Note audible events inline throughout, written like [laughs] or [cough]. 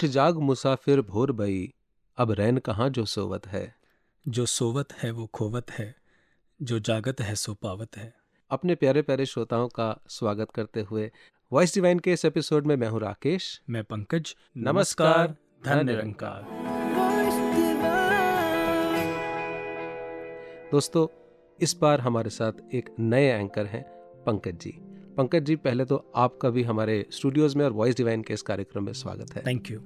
उठ जाग मुसाफिर भोर बई। अब रैन कहाँ जो सोवत है? जो सोवत है वो खोवत है जो जागत है सो पावत है। अपने प्यारे प्यारे श्रोताओं का स्वागत करते हुए वॉइस डिवाइन के इस एपिसोड में मैं हूँ राकेश। मैं पंकज। नमस्कार धन निरंकार दोस्तों इस बार हमारे साथ एक नए एंकर हैं पंकज जी। पंकज जी पहले तो आपका भी हमारे स्टूडियोज में और वॉइस डिवाइन के इस कार्यक्रम में स्वागत है। थैंक यू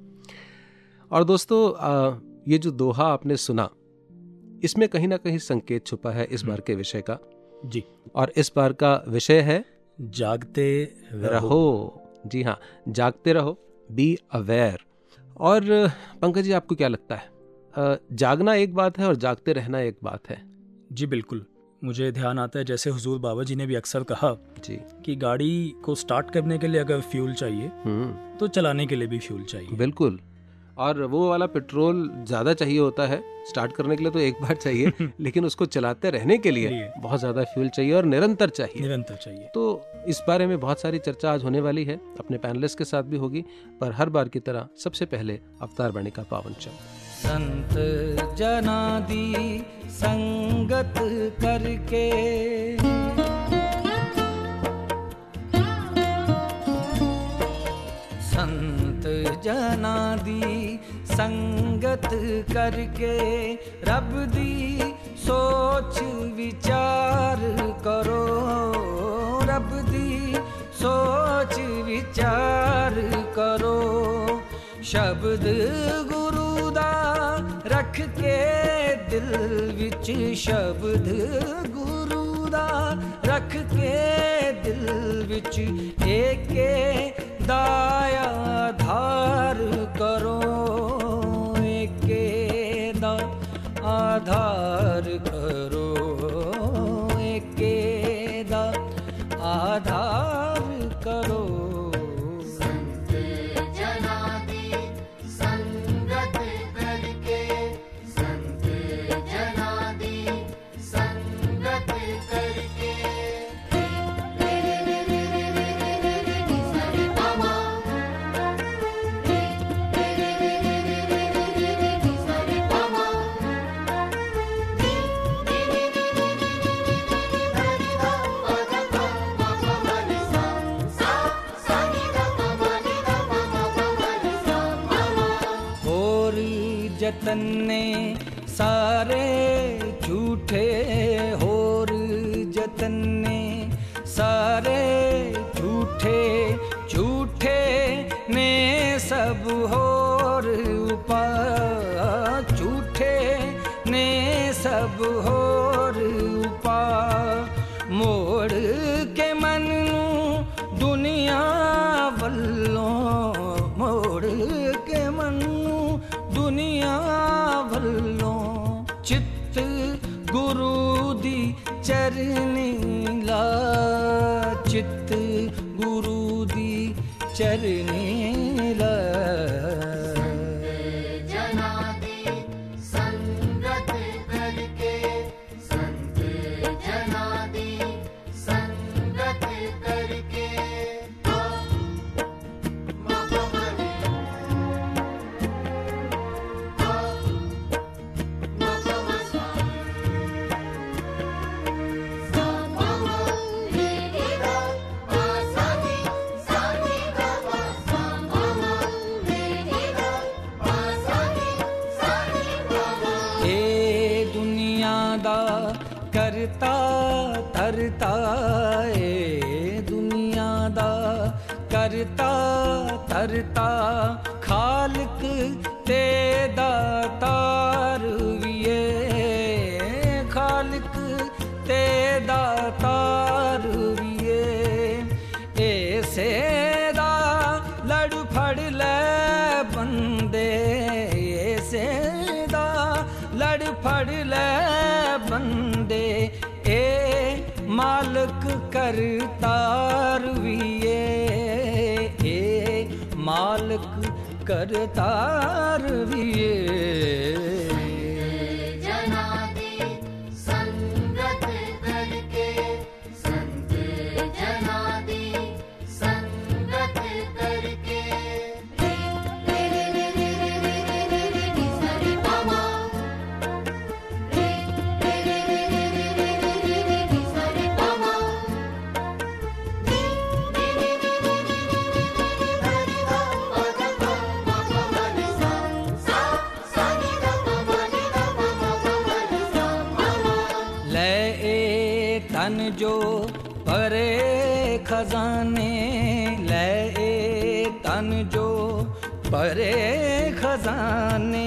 और दोस्तों ये जो दोहा आपने सुना इसमें कहीं ना कहीं संकेत छुपा है इस बार के विषय का। जी। और इस बार का विषय है जागते रहो, रहो। जी हाँ जागते रहो बी अवेयर और पंकज जी आपको क्या लगता है? जागना एक बात है और जागते रहना एक बात है। जी बिल्कुल। मुझे ध्यान आता है जैसे हुजूर बाबा जी ने भी अक्सर कहा जी। कि गाड़ी को स्टार्ट करने के लिए अगर फ्यूल चाहिए हम्म। तो चलाने के लिए भी फ्यूल चाहिए। बिल्कुल। और वो वाला पेट्रोल ज़्यादा चाहिए होता है स्टार्ट करने के लिए तो एक बार चाहिए [laughs] लेकिन उसको चलाते रहने के लिए बहुत ज़्यादा फ्यूल चाहिए और निरंतर चाहिए। निरंतर चाहिए। तो इस बारे में बहुत सारी चर्चा आज होने वाली है अपने पैनलिस्ट के साथ भी होगी पर हर बार की तरह सबसे पहले अवतार बने का पावन चंद। संत जनादी संगत करके। संत जनादी संगत करके रब दी सोच विचार करो। रब दी सोच विचार करो। शब्द रख के दिल विच शब्द गुरु दा, रख के दिल विच एक दाया आधार करो, एक दा आधार तन्ने सारे झूठे होर जतन्ने सारे झूठे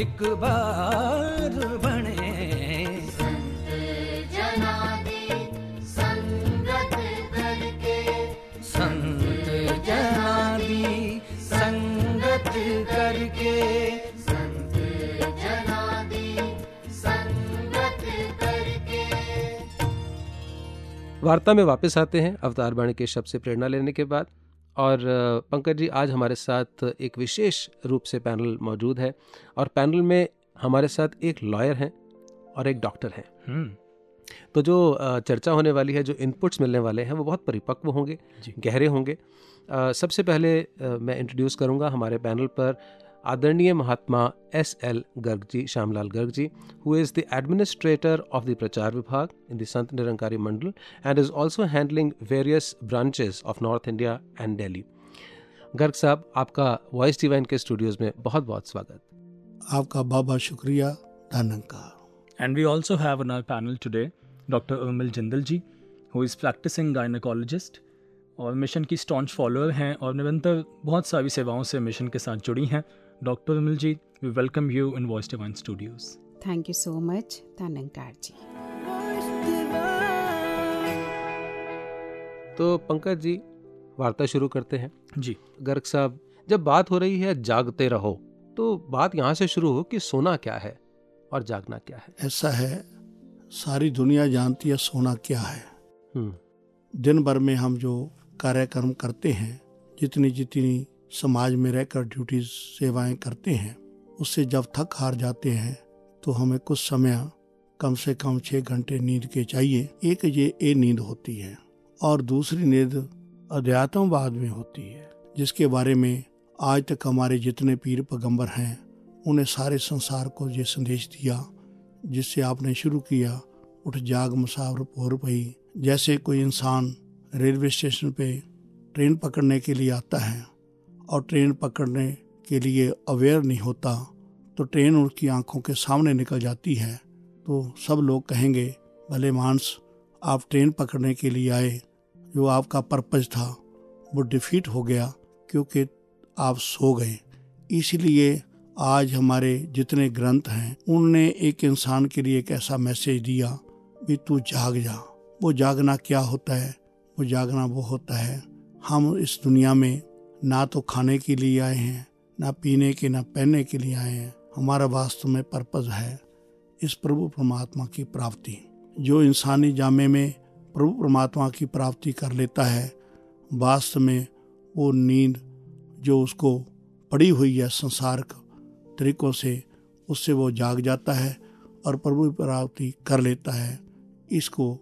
एक बार बने। संत संगत करके। वार्ता में वापस आते हैं अवतार बाणी के शब्द से प्रेरणा लेने के बाद। और पंकज जी आज हमारे साथ एक विशेष रूप से पैनल मौजूद है और पैनल में हमारे साथ एक लॉयर हैं और एक डॉक्टर हैं। हम्म। तो जो चर्चा होने वाली है जो इनपुट्स मिलने वाले हैं वो बहुत परिपक्व होंगे गहरे होंगे। सबसे पहले मैं इंट्रोड्यूस करूँगा हमारे पैनल पर आदरणीय महात्मा S L Garg ji Shyamlal Garg ji who is the administrator of the प्रचार विभाग in the Sant Nirankari Mandal and is also handling various branches of north India and Delhi Garg साहब आपका voice divine के Studios में बहुत बहुत स्वागत। आपका बहुत बहुत शुक्रिया And we also have on our panel today Dr. Urmil Jindal ji, who is practicing gynecologist और मिशन की स्टॉन्च फॉलोअर हैं और निरंतर बहुत सारी सेवाओं से मिशन के साथ जुड़ी हैं। Doctor Urmil ji we welcome you in Voice Divine studios thank you so much धनंकार जी तो पंकज जी वार्ता शुरू करते हैं। जी। गर्ग साहब जब बात हो रही है जागते रहो तो बात यहाँ से शुरू हो कि सोना क्या है और जागना क्या है? ऐसा है सारी दुनिया जानती है सोना क्या है। हम्म। दिन भर में हम जो कार्यक्रम करते हैं जितनी जितनी समाज में रहकर ड्यूटीज़ सेवाएँ करते हैं, उससे जब थक हार जाते हैं तो हमें कुछ समय कम से कम छः घंटे नींद के चाहिए। एक ये ए नींद होती है और दूसरी नींद अध्यात्मवाद में होती है, जिसके बारे में आज तक हमारे जितने पीर पैगंबर हैं, उन्हें सारे संसार को ये संदेश दिया, जिससे आपने शुरू किया उठ जाग मुसावर पोर पई जैसे कोई इंसान रेलवे स्टेशन पे ट्रेन पकड़ने के लिए आता है और ट्रेन पकड़ने के लिए अवेयर नहीं होता तो ट्रेन उनकी आँखों के सामने निकल जाती है। तो सब लोग कहेंगे, भले मानस आप ट्रेन पकड़ने के लिए आए, जो आपका पर्पज था, वो डिफीट हो गया, क्योंकि आप सो गए। इसलिए आज हमारे जितने ग्रंथ हैं, उनने एक इंसान के लिए एक ऐसा मैसेज दिया, भी तू जाग जा। वो जागना क्या होता है? वो जागना वो होता है, हम इस दुनिया में ना तो खाने के लिए आए हैं, ना पीने के, ना पहनने के लिए आए हैं। हमारा वास्तव में पर्पज है इस प्रभु परमात्मा की प्राप्ति। जो इंसानी जामे में प्रभु परमात्मा की प्राप्ति कर लेता है, वास्तव में वो नींद जो उसको पड़ी हुई है संसार तरीकों से, उससे वो जाग जाता है और प्रभु प्राप्ति कर लेता है। इसको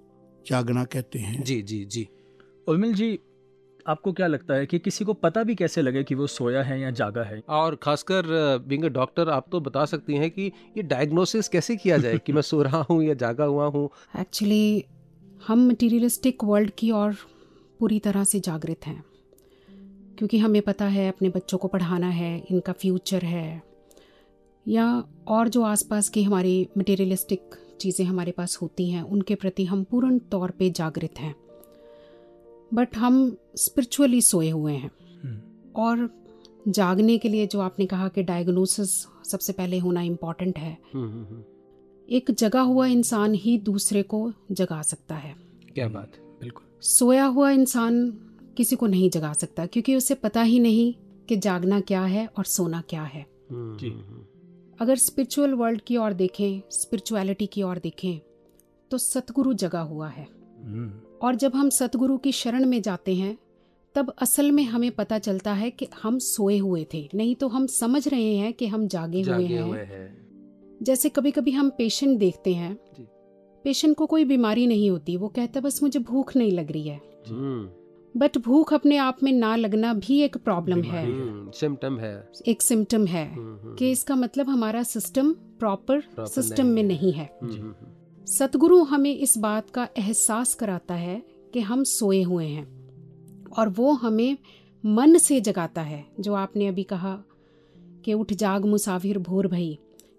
जागना कहते हैं। जी जी जी। उर्मिल जी आपको क्या लगता है कि किसी को पता भी कैसे लगे कि वो सोया है या जागा है? और खासकर बिंग अ डॉक्टर आप तो बता सकती हैं कि ये डायग्नोसिस कैसे किया जाए कि मैं सो रहा हूँ या जागा हुआ हूँ? एक्चुअली हम मटीरियलिस्टिक वर्ल्ड की और पूरी तरह से जागृत हैं। क्योंकि हमें पता है अपने बच्चों को पढ़ाना है इनका फ्यूचर है। या और जो आसपास की हमारी मटेरियलिस्टिक चीज़ें हमारे पास होती हैं उनके प्रति हम पूर्ण तौर पे जागृत हैं। बट हम स्पिरिचुअली सोए हुए हैं। और जागने के लिए जो आपने कहा कि डायग्नोसिस सबसे पहले होना इंपॉर्टेंट है। एक जगा हुआ इंसान ही दूसरे को जगा सकता है। क्या बात बिल्कुल। सोया हुआ इंसान किसी को नहीं जगा सकता क्योंकि उसे पता ही नहीं कि जागना क्या है और सोना क्या है। जी। अगर स्पिरिचुअल वर्ल्ड की ओर देखें स्पिरिचुअलिटी की ओर देखें तो सतगुरु जगा हुआ है। हम्म, और जब हम सतगुरु की शरण में जाते हैं तब असल में हमें पता चलता है कि हम सोए हुए थे। नहीं तो हम समझ रहे हैं कि हम जागे, हुए जागे हैं। हुए हैं। जैसे कभी कभी हम पेशेंट देखते हैं। पेशेंट को कोई बीमारी नहीं होती वो कहता बस मुझे भूख नहीं लग रही है। हम्म। बट भूख अपने आप में ना लगना भी एक प्रॉब्लम है। सिम्टम है। एक सिम्टम है हम्म, हम्म, कि इसका मतलब हमारा सिस्टम प्रॉपर Proper सिस्टम नहीं में है। नहीं है। हम्म, हम्म, हम्म। सतगुरु हमें इस बात का एहसास कराता है कि हम सोए हुए हैं और वो हमें मन से जगाता है। जो आपने अभी कहा कि उठ जाग मुसाफिर भोर भई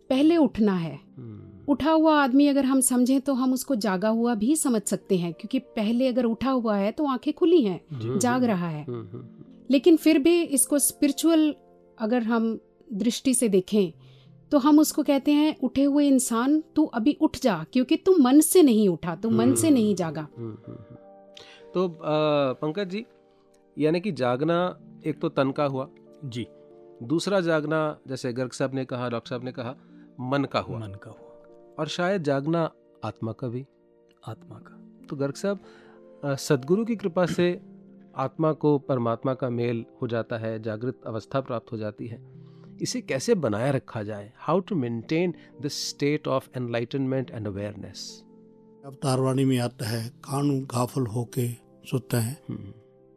पहले उठना है। हम्म, उठा हुआ आदमी अगर हम समझें तो हम उसको जागा हुआ भी समझ सकते हैं क्योंकि पहले अगर उठा हुआ है तो आँखें खुली हैं जाग रहा है। हम्म, हम्म। लेकिन फिर भी इसको स्पिरिचुअल अगर हम दृष्टि से देखें तो हम उसको कहते हैं उठे हुए इंसान तू अभी उठ जा क्योंकि तू मन से नहीं उठा तू मन से नहीं जागा। हम्म, हम्म, हम्म। तो पंकज जी यानी कि जागना एक तो तन का हुआ। जी। दूसरा जागना जैसे गर्ग साहब ने कहा डॉक्टर साहब ने कहा मन का हुआ। मन का हुआ। और शायद जागना आत्मा का भी। आत्मा का। तो गर्ग साहब सदगुरु की कृपा से आत्मा को परमात्मा का मेल हो जाता है जागृत अवस्था प्राप्त हो जाती है। इसे कैसे बनाए रखा जाए? How to maintain the state of enlightenment and awareness अब तारवाणी में आता है कानू गाफल होके सुते हैं। हम्म।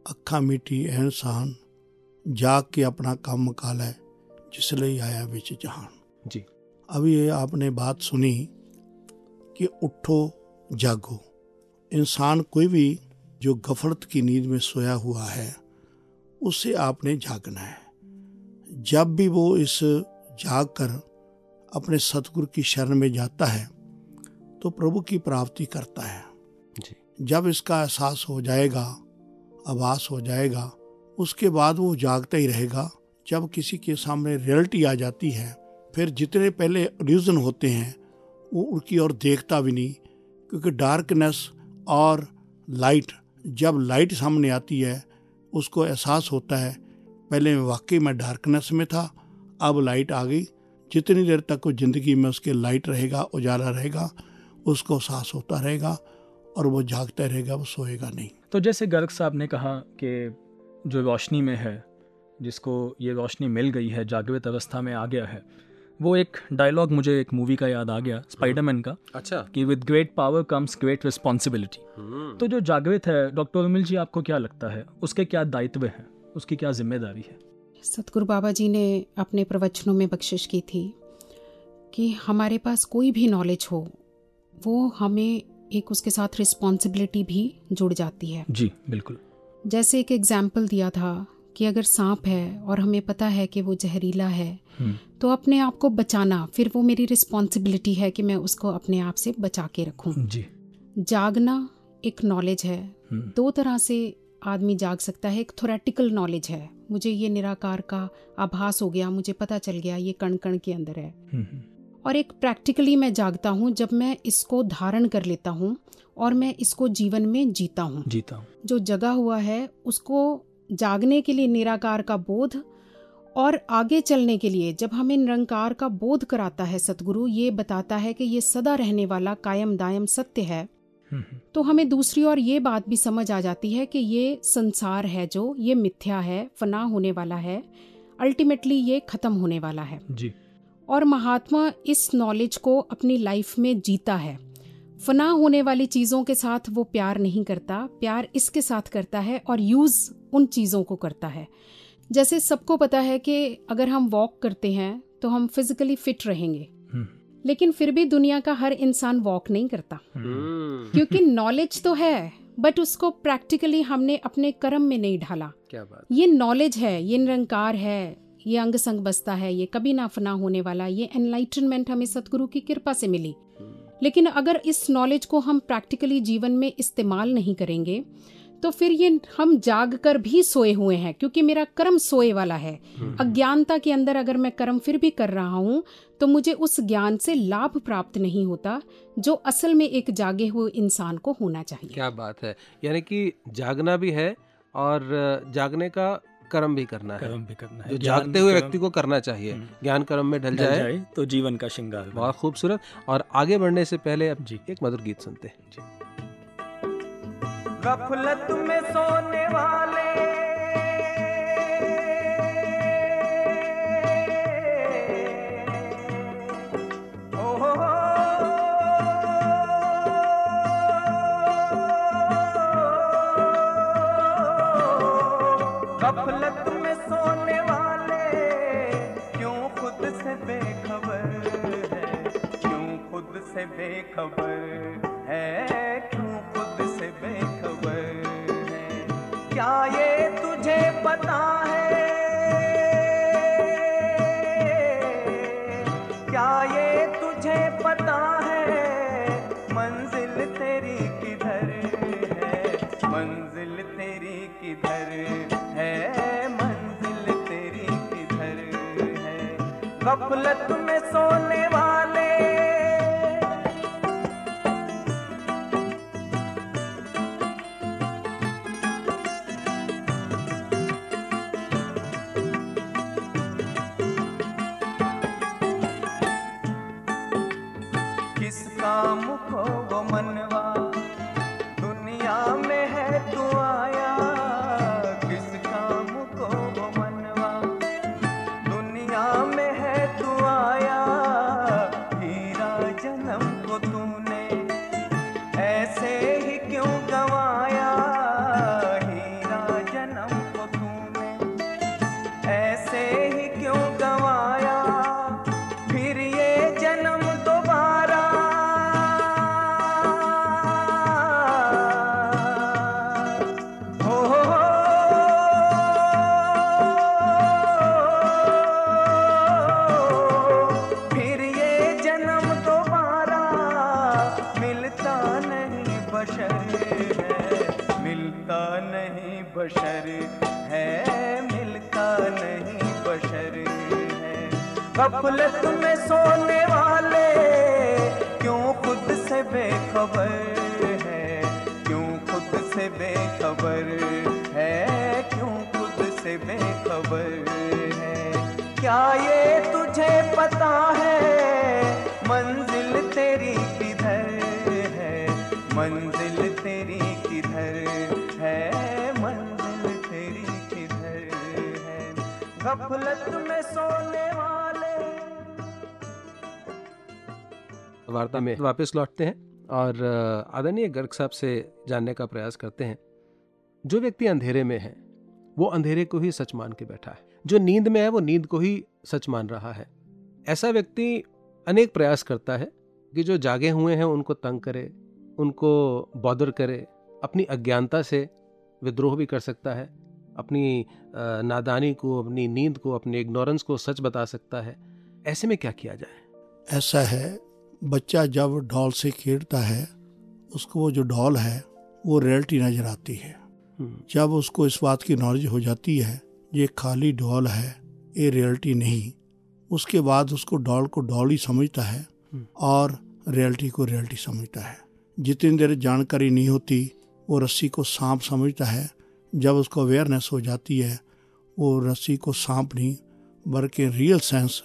अखा मीठी एहसान जाग के अपना काम मकाला है जिसले आया बिच जहान। जी। अभी ये आपने बात सुनी कि उठो जागो। इंसान कोई भी जो गफलत की नींद में सोया हुआ है उससे आपने जागना है। जब भी वो इस जाग कर अपने सतगुरु की शरण में जाता है तो प्रभु की प्राप्ति करता है। जी। जब इसका एहसास हो जाएगा आभास हो जाएगा उसके बाद वो जागता ही रहेगा। जब किसी के सामने रियलिटी आ जाती है फिर जितने पहले रीजन होते हैं वो उनकी ओर देखता भी नहीं क्योंकि डार्कनेस और लाइट जब लाइट सामने आती है उसको एहसास होता है पहले वाकई में डार्कनेस में था अब लाइट आ गई। जितनी देर तक वो ज़िंदगी में उसके लाइट रहेगा उजाला रहेगा उसको एहसास होता रहेगा और वो जागता रहेगा वो सोएगा नहीं। तो जैसे गर्ग साहब ने कहा कि जो रोशनी में है जिसको ये रोशनी मिल गई है जागृत अवस्था में आ गया है वो एक डायलॉग मुझे एक मूवी का याद आ गया स्पाइडरमैन का अच्छा। कि with great power comes great responsibility तो जो जागृत है डॉक्टर उर्मिल जी आपको क्या लगता है? उसके क्या दायित्व हैं? उसकी क्या ज़िम्मेदारी है? सतगुरु बाबा जी ने अपने प्रवचनों में बख्शिश की थी कि हमारे पास कोई भी नॉलेज हो वो हमें एक उसके साथ रिस्पॉन्सिबिलिटी भी जुड़ जाती है। जी बिल्कुल। जैसे एक एग्ज़ाम्पल दिया था कि अगर सांप है और हमें पता है कि वो जहरीला है हम्म, तो अपने आप को बचाना फिर वो मेरी रिस्पॉन्सिबिलिटी है कि मैं उसको अपने आप से बचा के रखूँ। जी। जागना एक नॉलेज है। हम्म, दो तरह से आदमी जाग सकता है एक थोरेटिकल नॉलेज है। मुझे ये निराकार का आभास हो गया मुझे पता चल गया ये कण कण के अंदर है। और एक प्रैक्टिकली मैं जागता हूँ जब मैं इसको धारण कर लेता हूँ और मैं इसको जीवन में जीता हूँ। जीता हूँ। जो जगा हुआ है उसको जागने के लिए निराकार का बोध और आगे चलने के लिए जब हमें निरंकार का बोध कराता है सतगुरु ये बताता है कि ये सदा रहने वाला कायम दायम सत्य है। तो हमें दूसरी ओर ये बात भी समझ आ जाती है कि ये संसार है जो ये मिथ्या है फना होने वाला है अल्टीमेटली ये खत्म होने वाला है। जी। और महात्मा इस नॉलेज को अपनी लाइफ में जीता है। फना होने वाली चीज़ों के साथ वो प्यार नहीं करता प्यार इसके साथ करता है और यूज़ उन चीज़ों को करता है। जैसे सबको पता है कि अगर हम वॉक करते हैं तो हम फिजिकली फिट रहेंगे। लेकिन फिर भी दुनिया का हर इंसान वॉक नहीं करता। क्योंकि नॉलेज तो है बट उसको प्रैक्टिकली हमने अपने कर्म में नहीं ढाला। क्या बात। ये नॉलेज है ये निरंकार है ये अंग संग बसता है ये कभी ना फना होने वाला ये एनलाइटनमेंट हमें सतगुरु की कृपा से मिली। लेकिन अगर इस नॉलेज को हम प्रैक्टिकली जीवन में इस्तेमाल नहीं करेंगे तो फिर ये हम जाग कर भी सोए हुए हैं क्योंकि मेरा कर्म सोए वाला है। अज्ञानता के अंदर अगर मैं कर्म फिर भी कर रहा हूँ तो मुझे उस ज्ञान से लाभ प्राप्त नहीं होता जो असल में एक जागे हुए इंसान को होना चाहिए। क्या बात है। यानी कि जागना भी है और जागने का कर्म भी करना है। कर्म भी करना है। जो जागते हुए व्यक्ति को करना चाहिए हम्म। ज्ञान कर्म में ढल ढल जाए। जाए तो जीवन का श्रृंगार बहुत खूबसूरत। और आगे बढ़ने से पहले अब जी। एक मधुर गीत सुनते हैं। जी। गफलत में सोने वाले। गफलत में सोने में सोने वाले। वार्ता में वापस लौटते हैं और आदरणीय गर्ग साहब से जानने का प्रयास करते हैं। जो व्यक्ति अंधेरे में है, वो अंधेरे को ही सच मान के बैठा है। जो नींद में है, वो नींद को ही सच मान रहा है। ऐसा व्यक्ति अनेक प्रयास करता है कि जो जागे हुए हैं, उनको तंग करे, उनको बॉदर करे, अपनी अज्ञानता से विद्रोह भी कर सकता है। अपनी नादानी को अपनी नींद को अपनी इग्नोरेंस को सच बता सकता है। ऐसे में क्या किया जाए? ऐसा है बच्चा जब डॉल से खेलता है उसको वो जो डॉल है वो रियलिटी नज़र आती है। हम्म, जब उसको इस बात की नॉलेज हो जाती है ये खाली डॉल है ये रियलिटी नहीं उसके बाद उसको डॉल को डॉल ही समझता है हम्म। और रियलिटी को रियलिटी समझता है। जितनी देर जानकारी नहीं होती वो रस्सी को सांप समझता है जब उसको अवेयरनेस हो जाती है, वो रस्सी को सांप नहीं बल्कि रियल सेंस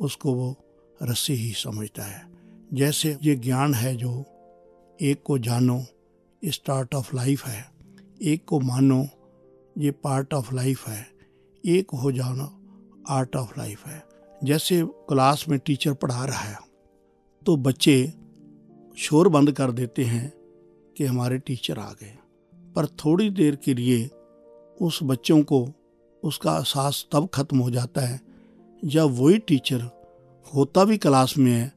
उसको वो रस्सी ही समझता है। जैसे ये ज्ञान है जो एक को जानो स्टार्ट ऑफ़ लाइफ है। एक को मानो, ये पार्ट ऑफ़ लाइफ है। एक हो जाना आर्ट ऑफ़ लाइफ है। जैसे क्लास में टीचर पढ़ा रहा है तो बच्चे शोर बंद कर देते हैं कि हमारे टीचर आ गए। पर थोड़ी देर के लिए उस बच्चों को उसका एहसास तब खत्म हो जाता है जब वही टीचर होता भी क्लास में है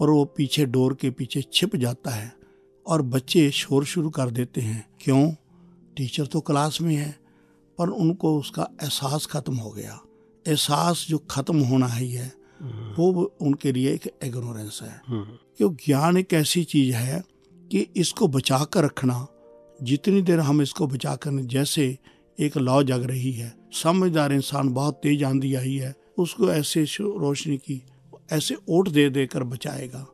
पर वो पीछे डोर के पीछे छिप जाता है और बच्चे शोर शुरू कर देते हैं। क्यों? टीचर तो क्लास में है पर उनको उसका एहसास खत्म हो गया। एहसास जो खत्म होना ही है वो उनके लिए एक इग्नोरेंस है। क्यों? ज्ञान एक ऐसी चीज़ है कि इसको बचा कर रखना जितनी देर हम इसको बचा कर जैसे एक लौ जग रही है, समझदार इंसान बहुत तेज आंधी आई है, उसको ऐसे रोशनी की, ऐसे ओट दे देकर बचाएगा।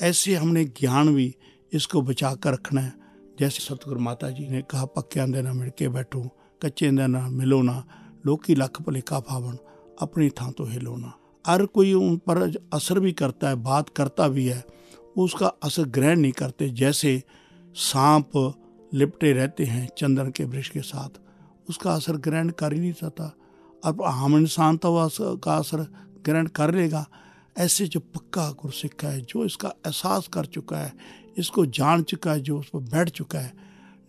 ऐसे हमने ज्ञान भी इसको बचा कर रखना है। जैसे सतगुरु माता जी ने कहा, पक्के आंदे ना मिल के बैठो, कच्चे आंदे ना मिलो ना, लोकी लख भलेखा फावन अपनी थां तो हिलो ना। हर कोई उन पर असर भी करता है, बात करता भी है, उसका असर ग्रहण नहीं करते। जैसे सांप लिपटे रहते हैं चंदन के वृक्ष के साथ। उसका असर ग्रहण कर ही नहीं सकता। अब आम इंसान तो का असर ग्रहण कर लेगा। ऐसे जो पक्का गुरसिख है, जो इसका एहसास कर चुका है, इसको जान चुका है, जो उस पर बैठ चुका है,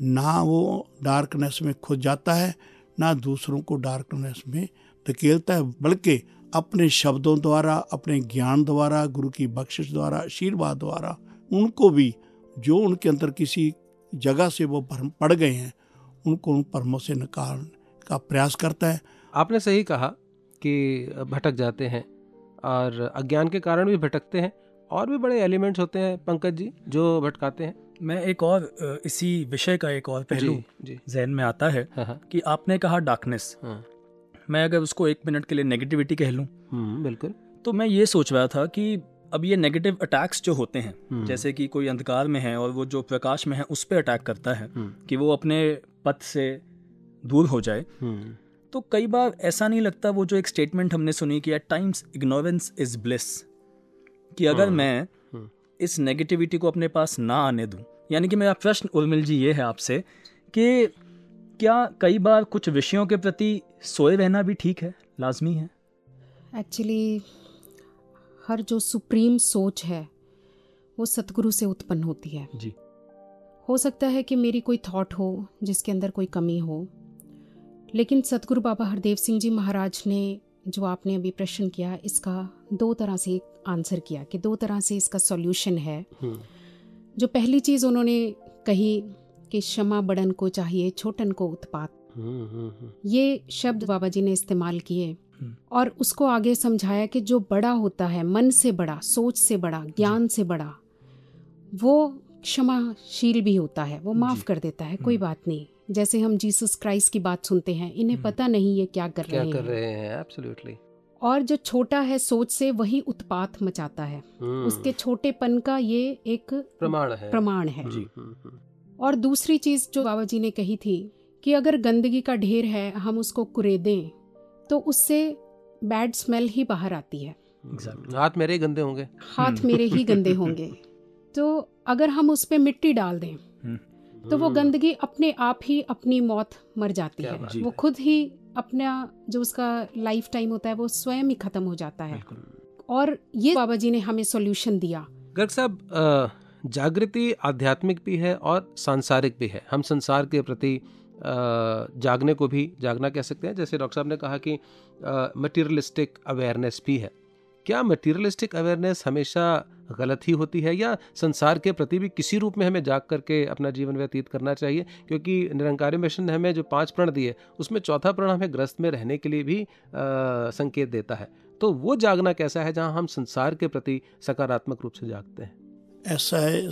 ना वो डार्कनेस में खुद जाता है, ना दूसरों को डार्कनेस में धकेलता है, बल्कि अपने शब्दों द्वारा, अपने ज्ञान द्वारा, गुरु की बख्शिश द्वारा, आशीर्वाद द्वारा, उनको भी, जो उनके अंदर किसी जगह से वो भरम पड़ गए हैं उनको उन भरमों से निकालने का प्रयास करता है। आपने सही कहा कि भटक जाते हैं और अज्ञान के कारण भी भटकते हैं और भी बड़े एलिमेंट्स होते हैं पंकज जी जो भटकाते हैं। मैं एक और इसी विषय का एक और पहलू जहन में आता है हाँ हाँ। कि आपने कहा डार्कनेस हाँ। मैं अगर उसको एक मिनट के लिए नेगेटिविटी कह लूँ हम्म, बिल्कुल। तो मैं ये सोच रहा था कि अब ये नेगेटिव अटैक्स जो होते हैं हम्म। जैसे कि कोई अंधकार में है और वो जो प्रकाश में है उस पर अटैक करता है हम्म, कि वो अपने पथ से दूर हो जाए। हम्म, तो कई बार ऐसा नहीं लगता वो जो एक स्टेटमेंट हमने सुनी कि at times ignorance is bliss कि अगर हम्म, मैं। इस नेगेटिविटी को अपने पास ना आने दूँ। यानी कि मेरा प्रश्न उर्मिल जी ये है आपसे कि क्या कई बार कुछ विषयों के प्रति सोए रहना भी ठीक है लाजमी है? एक्चुअली हर जो सुप्रीम सोच है वो सतगुरु से उत्पन्न होती है। जी। हो सकता है कि मेरी कोई थॉट हो जिसके अंदर कोई कमी हो लेकिन सतगुरु बाबा हरदेव सिंह जी महाराज ने जो आपने अभी प्रश्न किया इसका दो तरह से आंसर किया कि दो तरह से इसका सॉल्यूशन है। हम्म, जो पहली चीज़ उन्होंने कही कि क्षमा बड़न को चाहिए छोटन को उत्पात। हम्म, हम्म, ये शब्द बाबा जी ने इस्तेमाल किए। और उसको आगे समझाया कि जो बड़ा होता है मन से बड़ा सोच से बड़ा ज्ञान से बड़ा वो क्षमाशील भी होता है वो माफ़ कर देता है कोई हम्म। बात नहीं। जैसे हम जीसस क्राइस्ट की बात सुनते हैं इन्हें हम्म। पता नहीं ये क्या कर क्या रहे कर हैं। रहे हैं एब्सोल्युटली और जो छोटा है सोच से वही उत्पात मचाता है। उसके छोटेपन का ये एक प्रमाण है। प्रमाण है। जी हम्म, हम्म, और दूसरी चीज़ जो बाबा जी ने कही थी कि अगर गंदगी का ढेर है हम उसको कुरेदें तो उससे बैड स्मेल ही बाहर आती है। Exactly. हाथ मेरे ही गंदे होंगे। हाथ हम्म। मेरे ही गंदे होंगे। [laughs] तो अगर हम उस पर मिट्टी डाल दें तो वो हम्म, गंदगी अपने आप ही अपनी मौत मर जाती है। वो खुद ही अपना जो उसका लाइफ टाइम होता है वो स्वयं ही खत्म हो जाता है। और ये बाबा जी ने हमें सोल्यूशन दिया। गर्ग साहब जागृति आध्यात्मिक भी है और सांसारिक भी है। हम संसार के प्रति जागने को भी जागना कह सकते हैं। जैसे डॉक्टर साहब ने कहा कि मटीरियलिस्टिक अवेयरनेस भी है। क्या मटीरियलिस्टिक अवेयरनेस हमेशा गलत ही होती है या संसार के प्रति भी किसी रूप में हमें जाग करके अपना जीवन व्यतीत करना चाहिए? क्योंकि निरंकारी मिशन ने हमें जो पाँच प्रण दिए उसमें चौथा प्रण हमें ग्रस्त में रहने के लिए भी अ, संकेत देता है। तो वो जागना कैसा है जहाँ हम संसार के प्रति सकारात्मक रूप से जागते हैं? ऐसा है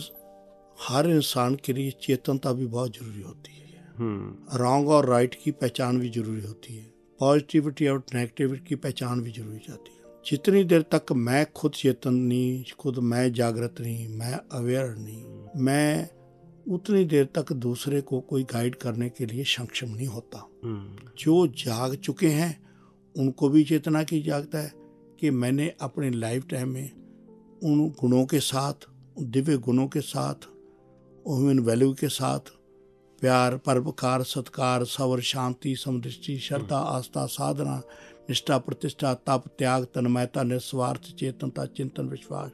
हर इंसान के लिए चेतनता भी बहुत ज़रूरी होती है। रॉन्ग और राइट की पहचान भी ज़रूरी होती है। पॉजिटिविटी और नेगेटिविटी की पहचान भी ज़रूरी जाती है। जितनी देर तक मैं खुद चेतन नहीं खुद मैं जागृत नहीं मैं अवेयर नहीं मैं उतनी देर तक दूसरे को कोई गाइड करने के लिए सक्षम नहीं होता। हम्म, जो जाग चुके हैं उनको भी चेतना की जागता है कि मैंने अपने लाइफ टाइम में उन गुणों के साथ दिव्य गुणों के साथ ह्यूमन वैल्यू के साथ प्यार परोपकार सत्कार सवर शांति समदृष्टि श्रद्धा आस्था साधना निष्ठा प्रतिष्ठा तप त्याग तन्मयता निस्वार्थ चेतनता चिंतन विश्वास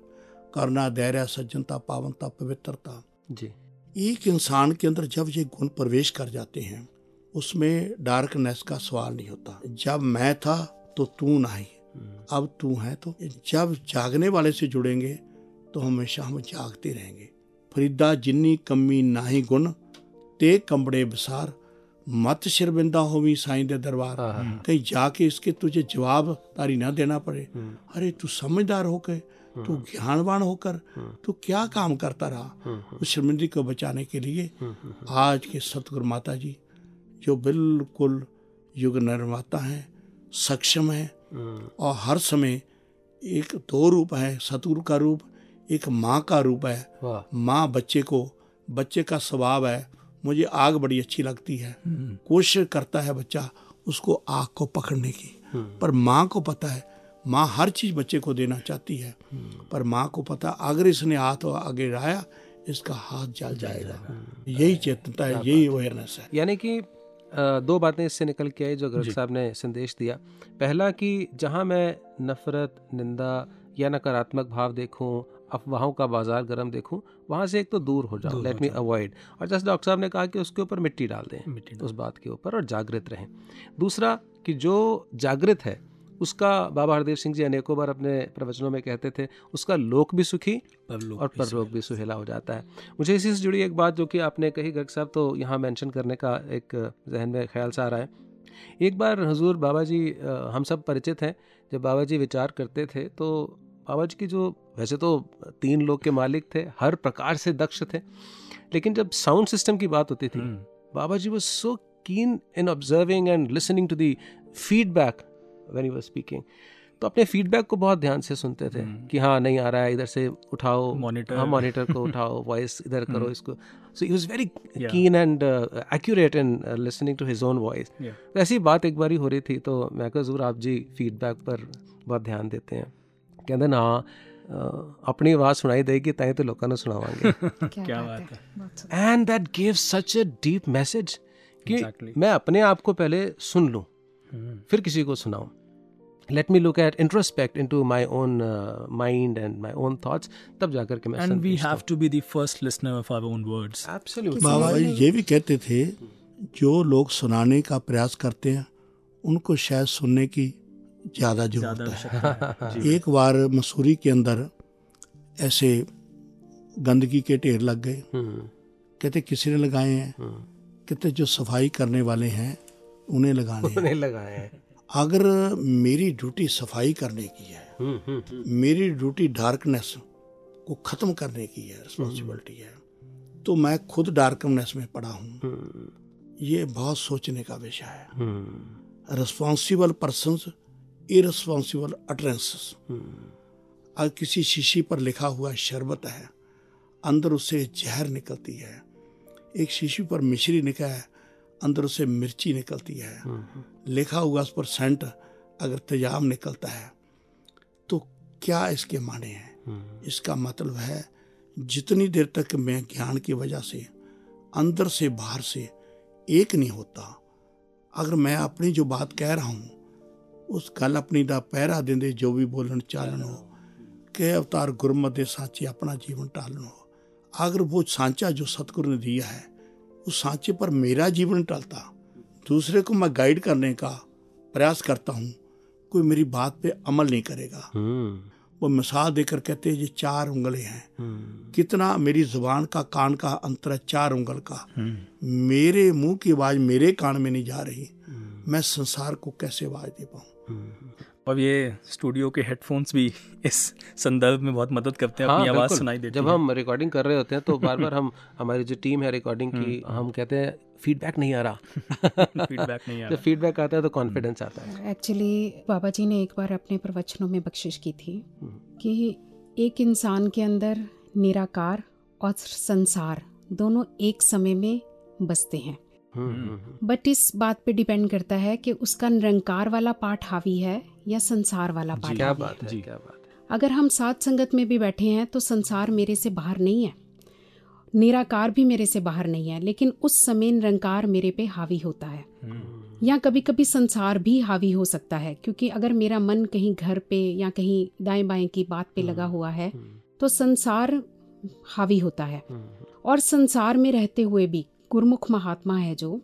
करुणा धैर्य सज्जनता पावनता पवित्रता। जी। एक इंसान के अंदर जब ये गुण प्रवेश कर जाते हैं उसमें डार्कनेस का सवाल नहीं होता। जब मैं था तो तू नहीं। अब तू है तो जब जागने वाले से जुड़ेंगे तो हमेशा हम जागते रहेंगे। फरीदा जिन्नी कमी नाही गुण ते कंबड़े बसार मत शर्मिंदा होवी साईं दे दरबार। हाँ, हाँ, कहीं जाके इसके तुझे जवाब तारी ना देना पड़े। हम्म, अरे तू समझदार होकर तू ज्ञानवान होकर तू क्या काम करता रहा हम्म, उस शर्मिंदगी को बचाने के लिए? हम्म, हम्म, आज के सतगुरु माता जी जो बिल्कुल युग निर्माता हैं सक्षम हैं हम्म, और हर समय एक दो रूप है सतगुरु का रूप एक माँ का रूप है। माँ बच्चे को बच्चे का स्वभाव है मुझे आग बड़ी अच्छी लगती है। कोशिश करता है बच्चा उसको आग को पकड़ने की। पर माँ को पता है माँ हर चीज़ बच्चे को देना चाहती है। पर माँ को पता अगर इसने हाथ आगे लाया इसका हाथ जल जाएगा। यही चेतनता है यही अवेयरनेस है। यानी कि दो बातें इससे निकल के आई जो गर्ग साहब ने संदेश दिया। पहला कि जहाँ मैं नफरत निंदा या नकारात्मक भाव देखूँ अफवाहों का बाज़ार गर्म देखूँ वहाँ से एक तो दूर हो जाओ लेट मी अवॉइड और जैसे डॉक्टर साहब ने कहा कि उसके ऊपर मिट्टी डाल दें मिट्टी उस बात के ऊपर और जागृत रहें। दूसरा कि जो जागृत है उसका बाबा हरदेव सिंह जी अनेकों बार अपने प्रवचनों में कहते थे उसका लोक भी सुखी परलोक और परलोक भी सुहेला हो जाता है। मुझे इसी से जुड़ी एक बात जो कि आपने कही गर्ग साहब तो यहाँ मेंशन करने का एक जहन में ख्याल से आ रहा है। एक बार हजूर बाबा जी हम सब परिचित हैं जब बाबा जी विचार करते थे तो बाबा जी की जो वैसे तो तीन लोग के मालिक थे हर प्रकार से दक्ष थे। लेकिन जब साउंड सिस्टम की बात होती थी बाबा जी वो so keen in observing and listening to the feedback when you speaking तो अपने फीडबैक को बहुत ध्यान से सुनते थे हम्म। कि हाँ नहीं आ रहा है इधर से उठाओ। मॉनिटर हाँ मॉनिटर को उठाओ वॉइस इधर करो [laughs] हम्म। इसको। So he was very keen and accurate in listening to his own voice तो ऐसी बात एक बार हो रही थी तो मैं कहा ज़रूर आप जी फीडबैक पर बहुत ध्यान देते हैं। कहते ना ਆਪਣੀ ਆਵਾਜ਼ ਸੁਣਾਈ ਦੇਗੀ ਤਾਂ ਹੀ ਤਾਂ ਲੋਕਾਂ ਨੂੰ ਸੁਣਾਵਾਂਗੇ क्या, क्या बात बात है बहुत सुंदर। And that give such a deep message कि Exactly. मैं अपने आप को पहले सुन लूं हम्म, फिर किसी को सुनाऊं let me look at introspect into my own mind and my own thoughts तब जाकर के मैं and we have to be the first listener of our own words absolutely Baba ji ये भी कहते थे जो लोग सुनाने का प्रयास करते हैं उनको शायद सुनने की ज़्यादा ज़रूरत है। [laughs] एक बार मसूरी के अंदर ऐसे गंदगी के ढेर लग गए। कहते किसी ने लगाए हैं? कहते जो सफ़ाई करने वाले हैं उन्हें लगाने हैं। नहीं लगाए हैं। अगर मेरी ड्यूटी सफ़ाई करने की है हम्म, हम्म, हम्म, मेरी ड्यूटी डार्कनेस को ख़त्म करने की है रिस्पॉन्सिबिलिटी है तो मैं खुद डार्कनेस में पड़ा हूँ। हम्म, ये बहुत सोचने का विषय है। Hmm, responsible person irresponsible utterances अगर किसी शीशी पर लिखा हुआ शरबत है, अंदर उससे जहर निकलती है। एक शीशी पर मिश्री निकला है, अंदर उससे मिर्ची निकलती है। लिखा हुआ उस पर सेंट अगर तेजाब निकलता है तो क्या इसके माने हैं? इसका मतलब है, जितनी देर तक मैं ज्ञान की वजह से, अंदर से बाहर से एक नहीं होता, अगर मैं अपनी जो बात कह रहा हूँ उस गल अपनी ਦਾ ਪਹਿਰਾ ਦਿੰਦੇ ਜੋ ਵੀ ਬੋਲਣ ਚਾਲਣ ਹੋ ਕਿ अवतार गुरमत दे सांचे अपना जीवन टालन हो अगर वो सांचा जो सतगुरु ने दिया है उस सांचे पर मेरा जीवन टलता दूसरे को मैं गाइड करने का प्रयास करता हूँ कोई मेरी बात पे अमल नहीं करेगा हम्म, वो मिसाल देकर कहते हैं ये चार उंगलें हैं हम्म, कितना मेरी जुबान का कान का अंतर है चार उंगल का मेरे मुंह की आवाज मेरे कान में नहीं जा रही मैं संसार को कैसे आवाज दे पाऊँ और ये स्टूडियो के हेडफोन्स भी इस संदर्भ में बहुत मदद करते हैं हाँ, अपनी आवाज़। सुनाई देती जब है। हम रिकॉर्डिंग कर रहे होते हैं तो बार बार हम हमारी जो टीम है रिकॉर्डिंग की हम कहते हैं फीडबैक नहीं आ रहा। [laughs] फीडबैक नहीं आ जब रहा। फीडबैक आता है तो कॉन्फिडेंस आता है। एक्चुअली बाबा जी ने एक बार अपने प्रवचनों में बख्शिश की थी कि एक इंसान के अंदर निराकार और संसार दोनों एक समय में बसते हैं। हम्म, हम्म, बट इस बात पे डिपेंड करता है कि उसका निरंकार वाला पार्ट हावी है या संसार वाला पार्ट क्या बात है जी। क्या बात है। अगर हम साथ संगत में भी बैठे हैं तो संसार मेरे से बाहर नहीं है। निराकार भी मेरे से बाहर नहीं है लेकिन उस समय निरंकार मेरे पे हावी होता है। या कभी कभी संसार भी हावी हो सकता है क्योंकि अगर मेरा मन कहीं घर पे या कहीं दाएँ बाएँ की बात पे लगा हुआ है तो संसार हावी होता है। और संसार में रहते हुए भी गुरमुख महात्मा है जो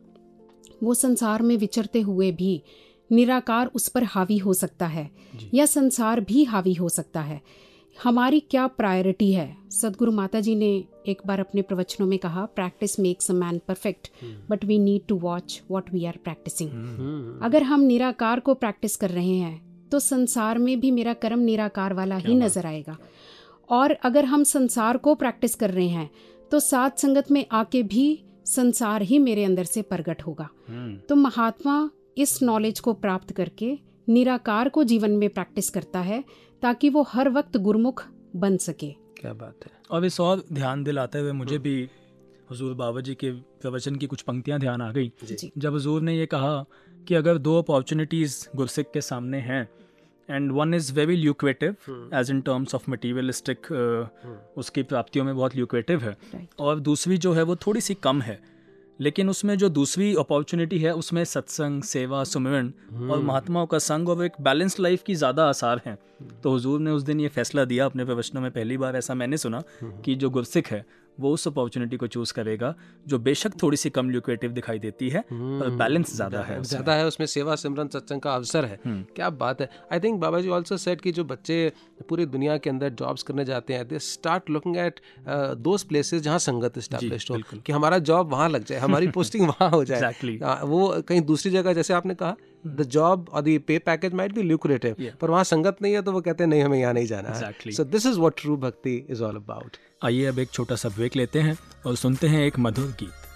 वो संसार में विचरते हुए भी निराकार उस पर हावी हो सकता है या संसार भी हावी हो सकता है। हमारी क्या प्रायोरिटी है? सदगुरु माता जी ने एक बार अपने प्रवचनों में कहा practice makes a man perfect but we need to watch what we are practising अगर हम निराकार को प्रैक्टिस कर रहे हैं तो संसार में भी मेरा कर्म निराकार वाला ही नज़र आएगा। और अगर हम संसार को प्रैक्टिस कर रहे हैं तो सात संगत में आके भी संसार ही मेरे अंदर से प्रकट होगा। तो महात्मा इस नॉलेज को प्राप्त करके निराकार को जीवन में प्रैक्टिस करता है ताकि वो हर वक्त गुरमुख बन सके। क्या बात है। और इस और ध्यान दिलाते हुए मुझे भी हजूर बाबा जी के प्रवचन की कुछ पंक्तियाँ ध्यान आ गई। जब हजूर ने ये कहा कि अगर दो अपॉर्चुनिटीज़ गुरसिक के सामने हैं and one is very lucrative age in terms of materialistic उसकी प्राप्तियों में बहुत ल्यूक्वेटिव है। Right. और दूसरी जो है वो थोड़ी सी कम है। लेकिन उसमें जो दूसरी अपॉर्चुनिटी है उसमें सत्संग सेवा सुमिरन और महात्माओं का संग और एक बैलेंस्ड लाइफ की ज़्यादा आसार हैं। तो हुजूर ने उस दिन ये फैसला दिया अपने प्रवचनों में पहली बार ऐसा मैंने सुना कि जो गुरसिख है वो उस अपॉर्चुनिटी को चूज़ करेगा जो बेशक थोड़ी सी कम ल्यूक्रेटिव दिखाई देती है पर बैलेंस ज़्यादा है। ज़्यादा है उसमें सेवा सिमरन सत्संग का अवसर है। क्या बात है। I think Baba ji also set कि जो बच्चे पूरी दुनिया के अंदर जॉब्स करने जाते हैं they start looking at those places जहाँ संगत स्टैब्लिश्ड हो कि हमारा जॉब वहाँ लग जाए हमारी [laughs] पोस्टिंग वहाँ हो जाए। Exactly. हाँ, वो कहीं दूसरी जगह जैसे आपने कहा द जॉब और दी पे पैकेज माइट बी ल्यूक्रेटिव पर वहाँ संगत नहीं है तो वो कहते हैं नहीं हमें यहाँ नहीं जाना है। So this is what true bhakti is all about आइए अब एक छोटा सा ब्रेक लेते हैं और सुनते हैं एक मधुर गीत।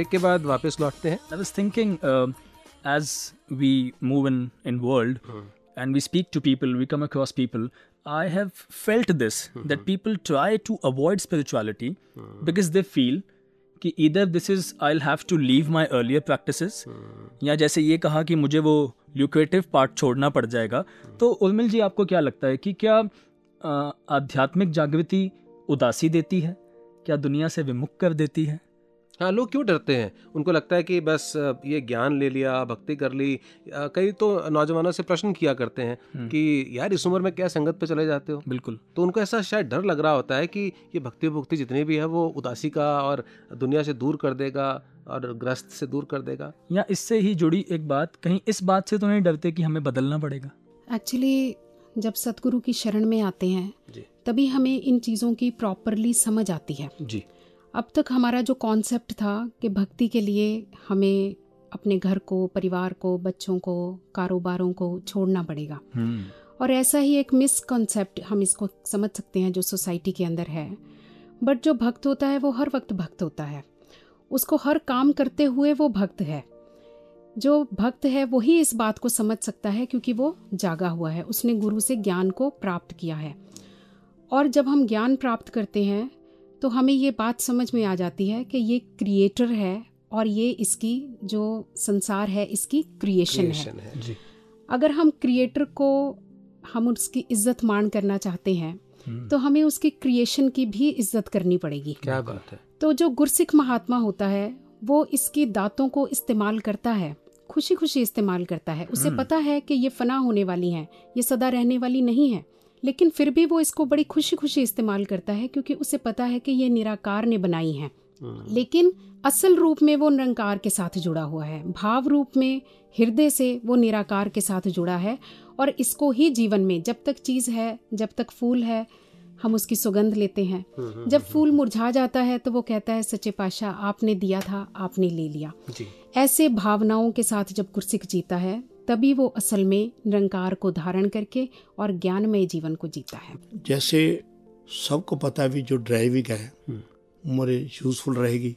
ब्रेक के बाद वापस लौटते हैं। I was thinking as we move in in world and we speak to people we come across people I have felt this that people try to avoid spirituality because they feel कि इधर this is I have to leave my earlier practice या जैसे ये कहा कि मुझे वो lucrative part छोड़ना पड़ जाएगा। hmm. तो उर्मिल जी आपको क्या लगता है कि क्या uh, आध्यात्मिक जागृति उदासी देती है? क्या दुनिया से विमुख कर देती है? हाँ लोग क्यों डरते हैं? उनको लगता है कि बस ये ज्ञान ले लिया भक्ति कर ली। कई तो नौजवानों से प्रश्न किया करते हैं कि यार इस उम्र में क्या संगत पे चले जाते हो? बिल्कुल। तो उनको ऐसा शायद डर लग रहा होता है कि ये भक्ति भुक्ति जितनी भी है वो उदासी का और दुनिया से दूर कर देगा और ग्रस्त से दूर कर देगा। या इससे ही जुड़ी एक बात कहीं इस बात से तो नहीं डरते कि हमें बदलना पड़ेगा? एक्चुअली जब सतगुरु की शरण में आते हैं तभी हमें इन चीज़ों की प्रॉपरली समझ आती है। जी। अब तक हमारा जो कॉन्सेप्ट था कि भक्ति के लिए हमें अपने घर को परिवार को बच्चों को कारोबारों को छोड़ना पड़ेगा। हम्म, और ऐसा ही एक मिसकॉन्सेप्ट हम इसको समझ सकते हैं जो सोसाइटी के अंदर है। बट जो भक्त होता है वो हर वक्त भक्त होता है। उसको हर काम करते हुए वो भक्त है। जो भक्त है वही इस बात को समझ सकता है क्योंकि वो जागा हुआ है। उसने गुरु से ज्ञान को प्राप्त किया है। और जब हम ज्ञान प्राप्त करते हैं तो हमें ये बात समझ में आ जाती है कि ये क्रिएटर है और ये इसकी जो संसार है इसकी क्रिएशन है। क्रिएशन है जी। अगर हम क्रिएटर को हम उसकी इज़्ज़त मान करना चाहते हैं हम्म, तो हमें उसकी क्रिएशन की भी इज़्ज़त करनी पड़ेगी। क्या बात है। तो जो गुरसिख महात्मा होता है वो इसकी दांतों को इस्तेमाल करता है खुशी खुशी इस्तेमाल करता है। उसे हम्म। पता है कि ये फना होने वाली हैं ये सदा रहने वाली नहीं है। लेकिन फिर भी वो इसको बड़ी खुशी खुशी इस्तेमाल करता है क्योंकि उसे पता है कि ये निराकार ने बनाई हैं। हम्म, लेकिन असल रूप में वो निरंकार के साथ जुड़ा हुआ है। भाव रूप में हृदय से वो निराकार के साथ जुड़ा है और इसको ही जीवन में जब तक चीज़ है जब तक फूल है हम उसकी सुगंध लेते हैं। हम्म, जब फूल मुरझा जाता है तो वो कहता है सच्चे पाशाह आपने दिया था आपने ले लिया। जी। ऐसे भावनाओं के साथ जब गुरसिख जीता है तभी वो असल में निरंकार को धारण करके और ज्ञानमय जीवन को जीता है। जैसे सबको पता भी जो ड्राइविंग है हम्म। मेरे यूजफुल रहेगी।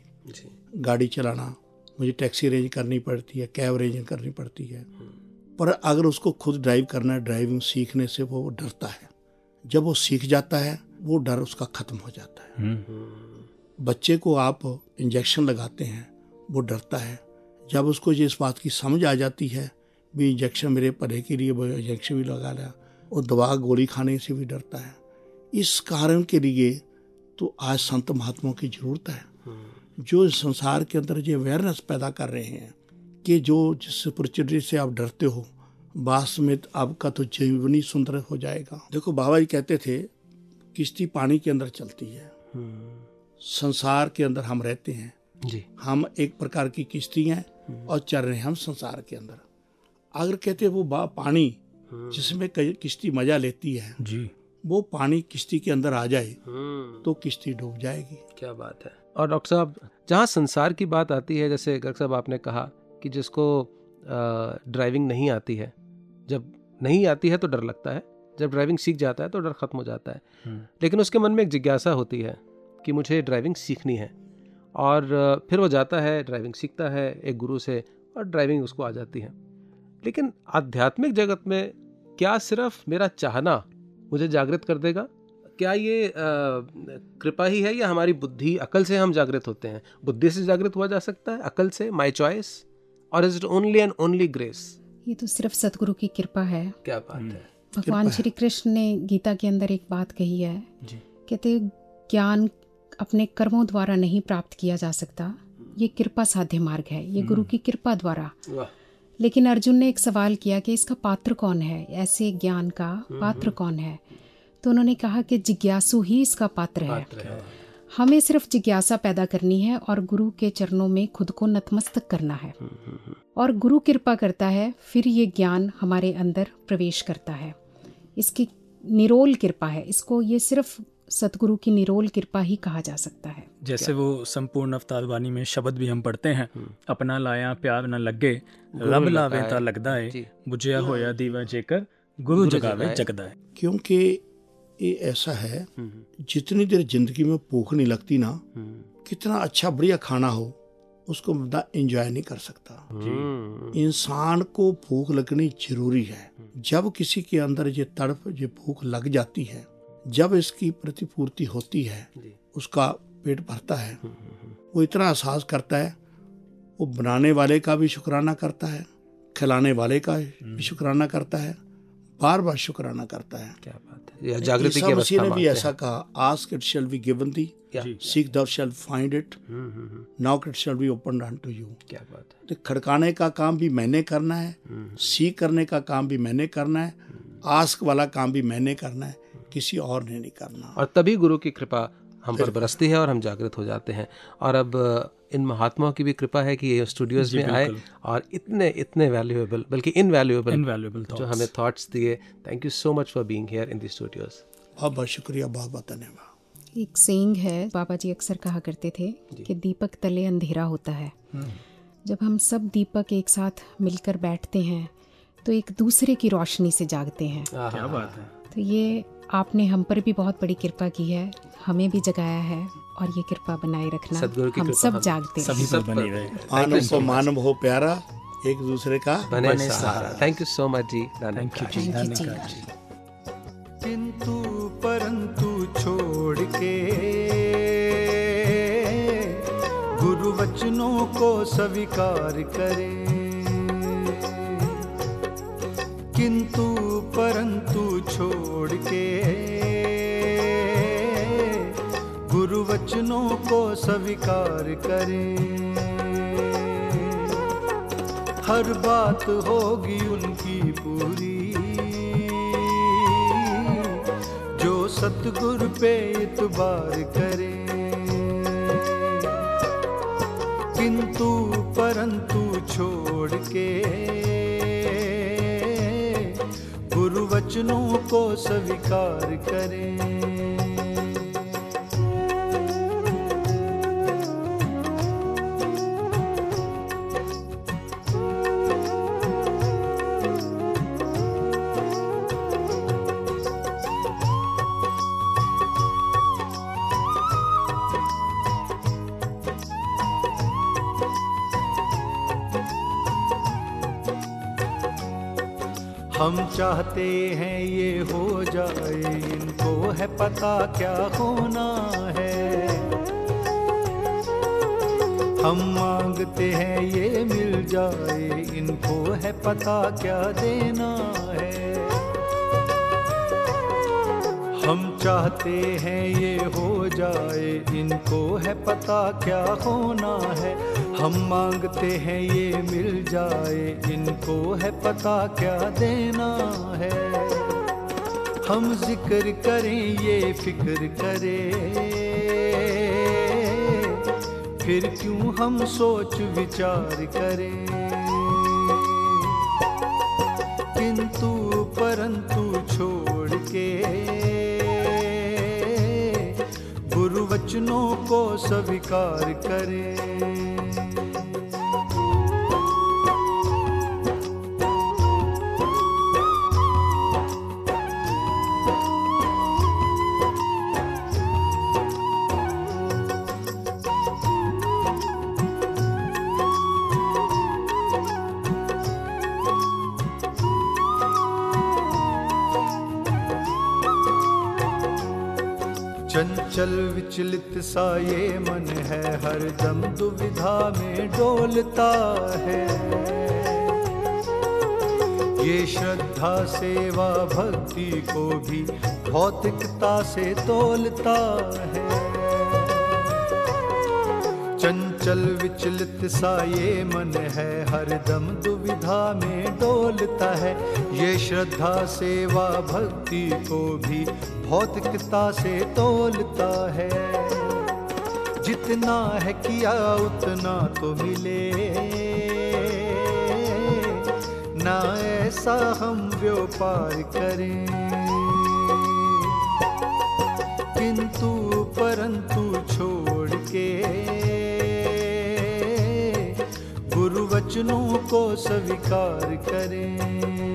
गाड़ी चलाना मुझे टैक्सी अरेंज करनी पड़ती है कैब अरेंज करनी पड़ती है। पर अगर उसको खुद ड्राइव करना है ड्राइविंग सीखने से वो डरता है। जब वो सीख जाता है वो डर उसका खत्म हो जाता है। हम्म, बच्चे को आप इंजेक्शन लगाते हैं वो डरता है। जब उसको ये इस बात की समझ आ जाती है भी इंजेक्शन मेरे भले के लिए इंजेक्शन भी लगा लिया और दवा गोली खाने से भी डरता है। इस कारण के लिए तो आज संत महात्माओं की ज़रूरत है। जो इस संसार के अंदर ये अवेयरनेस पैदा कर रहे हैं कि जो जिस अपॉर्चुनिटी से आप डरते हो बास में आपका तो जीवन ही सुंदर हो जाएगा। देखो बाबा जी कहते थे किश्ती पानी के अंदर चलती है। संसार के अंदर हम रहते हैं। जी। हम एक प्रकार की किश्ती हैं और चल रहे हैं हम संसार के अंदर। अगर कहते हैं वो बा पानी जिसमें कई- किश्ती मज़ा लेती है। जी। वो पानी किश्ती के अंदर आ जाए हम्म, तो किश्ती डूब जाएगी। क्या बात है। और डॉक्टर साहब जहाँ संसार की बात आती है जैसे डॉक्टर साहब आपने कहा कि जिसको ड्राइविंग नहीं आती है जब नहीं आती है तो डर लगता है जब ड्राइविंग सीख जाता है तो डर खत्म हो जाता है। हम्म, लेकिन उसके मन में एक जिज्ञासा होती है कि मुझे ड्राइविंग सीखनी है और फिर वो जाता है ड्राइविंग सीखता है एक गुरु से और ड्राइविंग उसको आ जाती है। लेकिन आध्यात्मिक जगत में क्या सिर्फ़ मेरा चाहना मुझे जागृत कर देगा? क्या ये अ, कृपा ही है या हमारी बुद्धि अकल से हम जागृत होते हैं? बुद्धि से जागृत हुआ जा सकता है अकल से माई चॉइस और is it only and only grace ये तो सिर्फ़ सतगुरु की कृपा है। क्या बात है। भगवान श्री कृष्ण ने गीता के अंदर एक बात कही है कहते ज्ञान अपने कर्मों द्वारा नहीं प्राप्त किया जा सकता। ये कृपा साध्य मार्ग है। ये गुरु की कृपा द्वारा। वाह। लेकिन अर्जुन ने एक सवाल किया कि इसका पात्र कौन है? ऐसे ज्ञान का पात्र कौन है? तो उन्होंने कहा कि जिज्ञासु ही इसका पात्र है। है। हमें सिर्फ़ जिज्ञासा पैदा करनी है और गुरु के चरणों में खुद को नतमस्तक करना है। और गुरु कृपा करता है फिर ये ज्ञान हमारे अंदर प्रवेश करता है। इसकी निरोल कृपा है। इसको ये सिर्फ़ सतगुरु की निरोल कृपा ही कहा जा सकता है। जैसे वो संपूर्ण अवतार वाणी में शब्द भी हम पढ़ते हैं अपना लाया प्यार न लगे रब लावे ता लगदा है। बुझिया होया दीवा जेकर गुरु जगावे जगदा है क्योंकि ये ऐसा है जितनी देर ज़िंदगी में भूख नहीं लगती ना कितना अच्छा बढ़िया खाना हो उसको बंदा एंजॉय नहीं कर सकता। इंसान को भूख लगनी ज़रूरी है। जब किसी के अंदर ये तड़प ये भूख लग जाती है जब इसकी प्रतिपूर्ति होती है उसका पेट भरता है। वो इतना एहसास करता है वो बनाने वाले का भी शुक्राना करता है खिलाने वाले का भी शुक्राना करता है बार बार शुक्राना करता है। क्या बात है। जागृति की मसीह अवस्था ने भी ऐसा कहा ask it shall be given the seek there shall find it hmm, hmm, hmm, now it shall be open to you क्या बात है। तो खड़काने का काम भी मैंने करना है सीख करने का काम भी मैंने करना है आस्क वाला काम भी मैंने करना है किसी और ने नहीं करना। और तभी गुरु की कृपा हम पर बरसती है और हम जागृत हो जाते हैं। और अब इन महात्माओं की भी कृपा है कि ये स्टूडियोज में आए और इतने इतने वैल्यूएबल बल्कि इनवैल्यूएबल इनवैल्यूएबल जो हमें थॉट्स दिए। Thank you so much for being here in the studios बहुत बहुत शुक्रिया बहुत बहुत धन्यवाद। एक सेइंग है बाबा जी अक्सर कहा करते थे कि दीपक तले अंधेरा होता है। जब हम सब दीपक एक साथ मिलकर बैठते हैं तो एक दूसरे की रोशनी से जागते हैं। क्या बात है। तो ये आपने हम पर भी बहुत बड़ी कृपा की है हमें भी जगाया है और ये कृपा बनाए रखना की हम सब हम जागते हैं। सभी सब बनी रहे। मानव को मानव हो प्यारा एक दूसरे का बने सहारा। थैंक यू सो मच जी थैंक यू जी Thank you जी। धन्यवाद जी किंतु परंतु छोड़ के गुरु वचनों को स्वीकार करे। किंतु परंतु छोड़ के गुरु वचनों को स्वीकार करें। हर बात होगी उनकी पूरी। जो सतगुरु पे इतबार करे, किंतु परंतु छोड़ के वचनों को स्वीकार करें। चाहते हैं ये हो जाए, इनको है पता क्या होना है। हम मांगते हैं ये मिल जाए, इनको है पता क्या देना है। हम चाहते हैं ये हो जाए, इनको है पता क्या होना है। हम मांगते हैं ये मिल जाए, इनको है पता क्या देना है। हम ज़िक्र करें, ये फ़िक्र करें। फिर क्यों हम सोच विचार करें? किंतु परंतु छोड़ के गुरु वचनों को स्वीकार करें। चंचल विचलित सा ये मन है, हर दम दुविधा में डोलता है। ये श्रद्धा, सेवा, भक्ति को भी भौतिकता से तोलता है। चंचल विचलित सा ये मन है, हर दम दुविधा में डोलता है। ये श्रद्धा सेवा भक्ति को भी भौतिकता से तोलता है। जितना है किया उतना तो मिले। ना ऐसा हम व्यापार करें। किंतु परंतु छोड़ के वचनों को स्वीकार करें।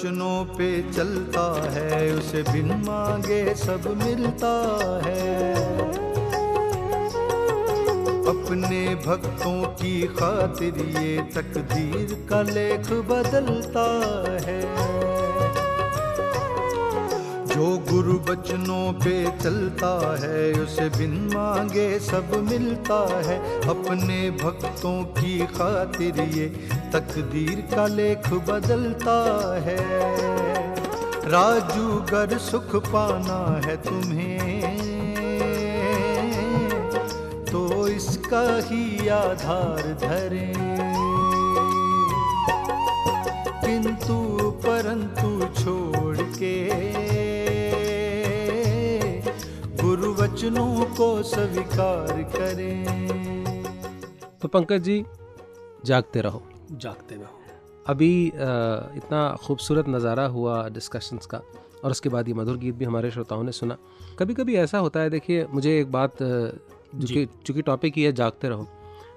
बचनों पे चलता है, उसे बिन मांगे सब मिलता है। अपने भक्तों की खातिर ये तकदीर का लेख बदलता है। जो गुरु बचनों पे चलता है, उसे बिन मांगे सब मिलता है। अपने भक्तों की खातिर ये तकदीर का लेख बदलता है। राजू गर सुख पाना है तुम्हें तो इसका ही आधार धरे। किंतु परंतु छोड़ के वचनों को स्वीकार करें। तो पंकज जी जागते रहो। जागते रहो। अभी इतना खूबसूरत नज़ारा हुआ डिस्कशंस का और उसके बाद ये मधुर गीत भी हमारे श्रोताओं ने सुना। कभी कभी ऐसा होता है देखिए मुझे एक बात अ, जो जी। कि चूँकि टॉपिक ही है जागते रहो।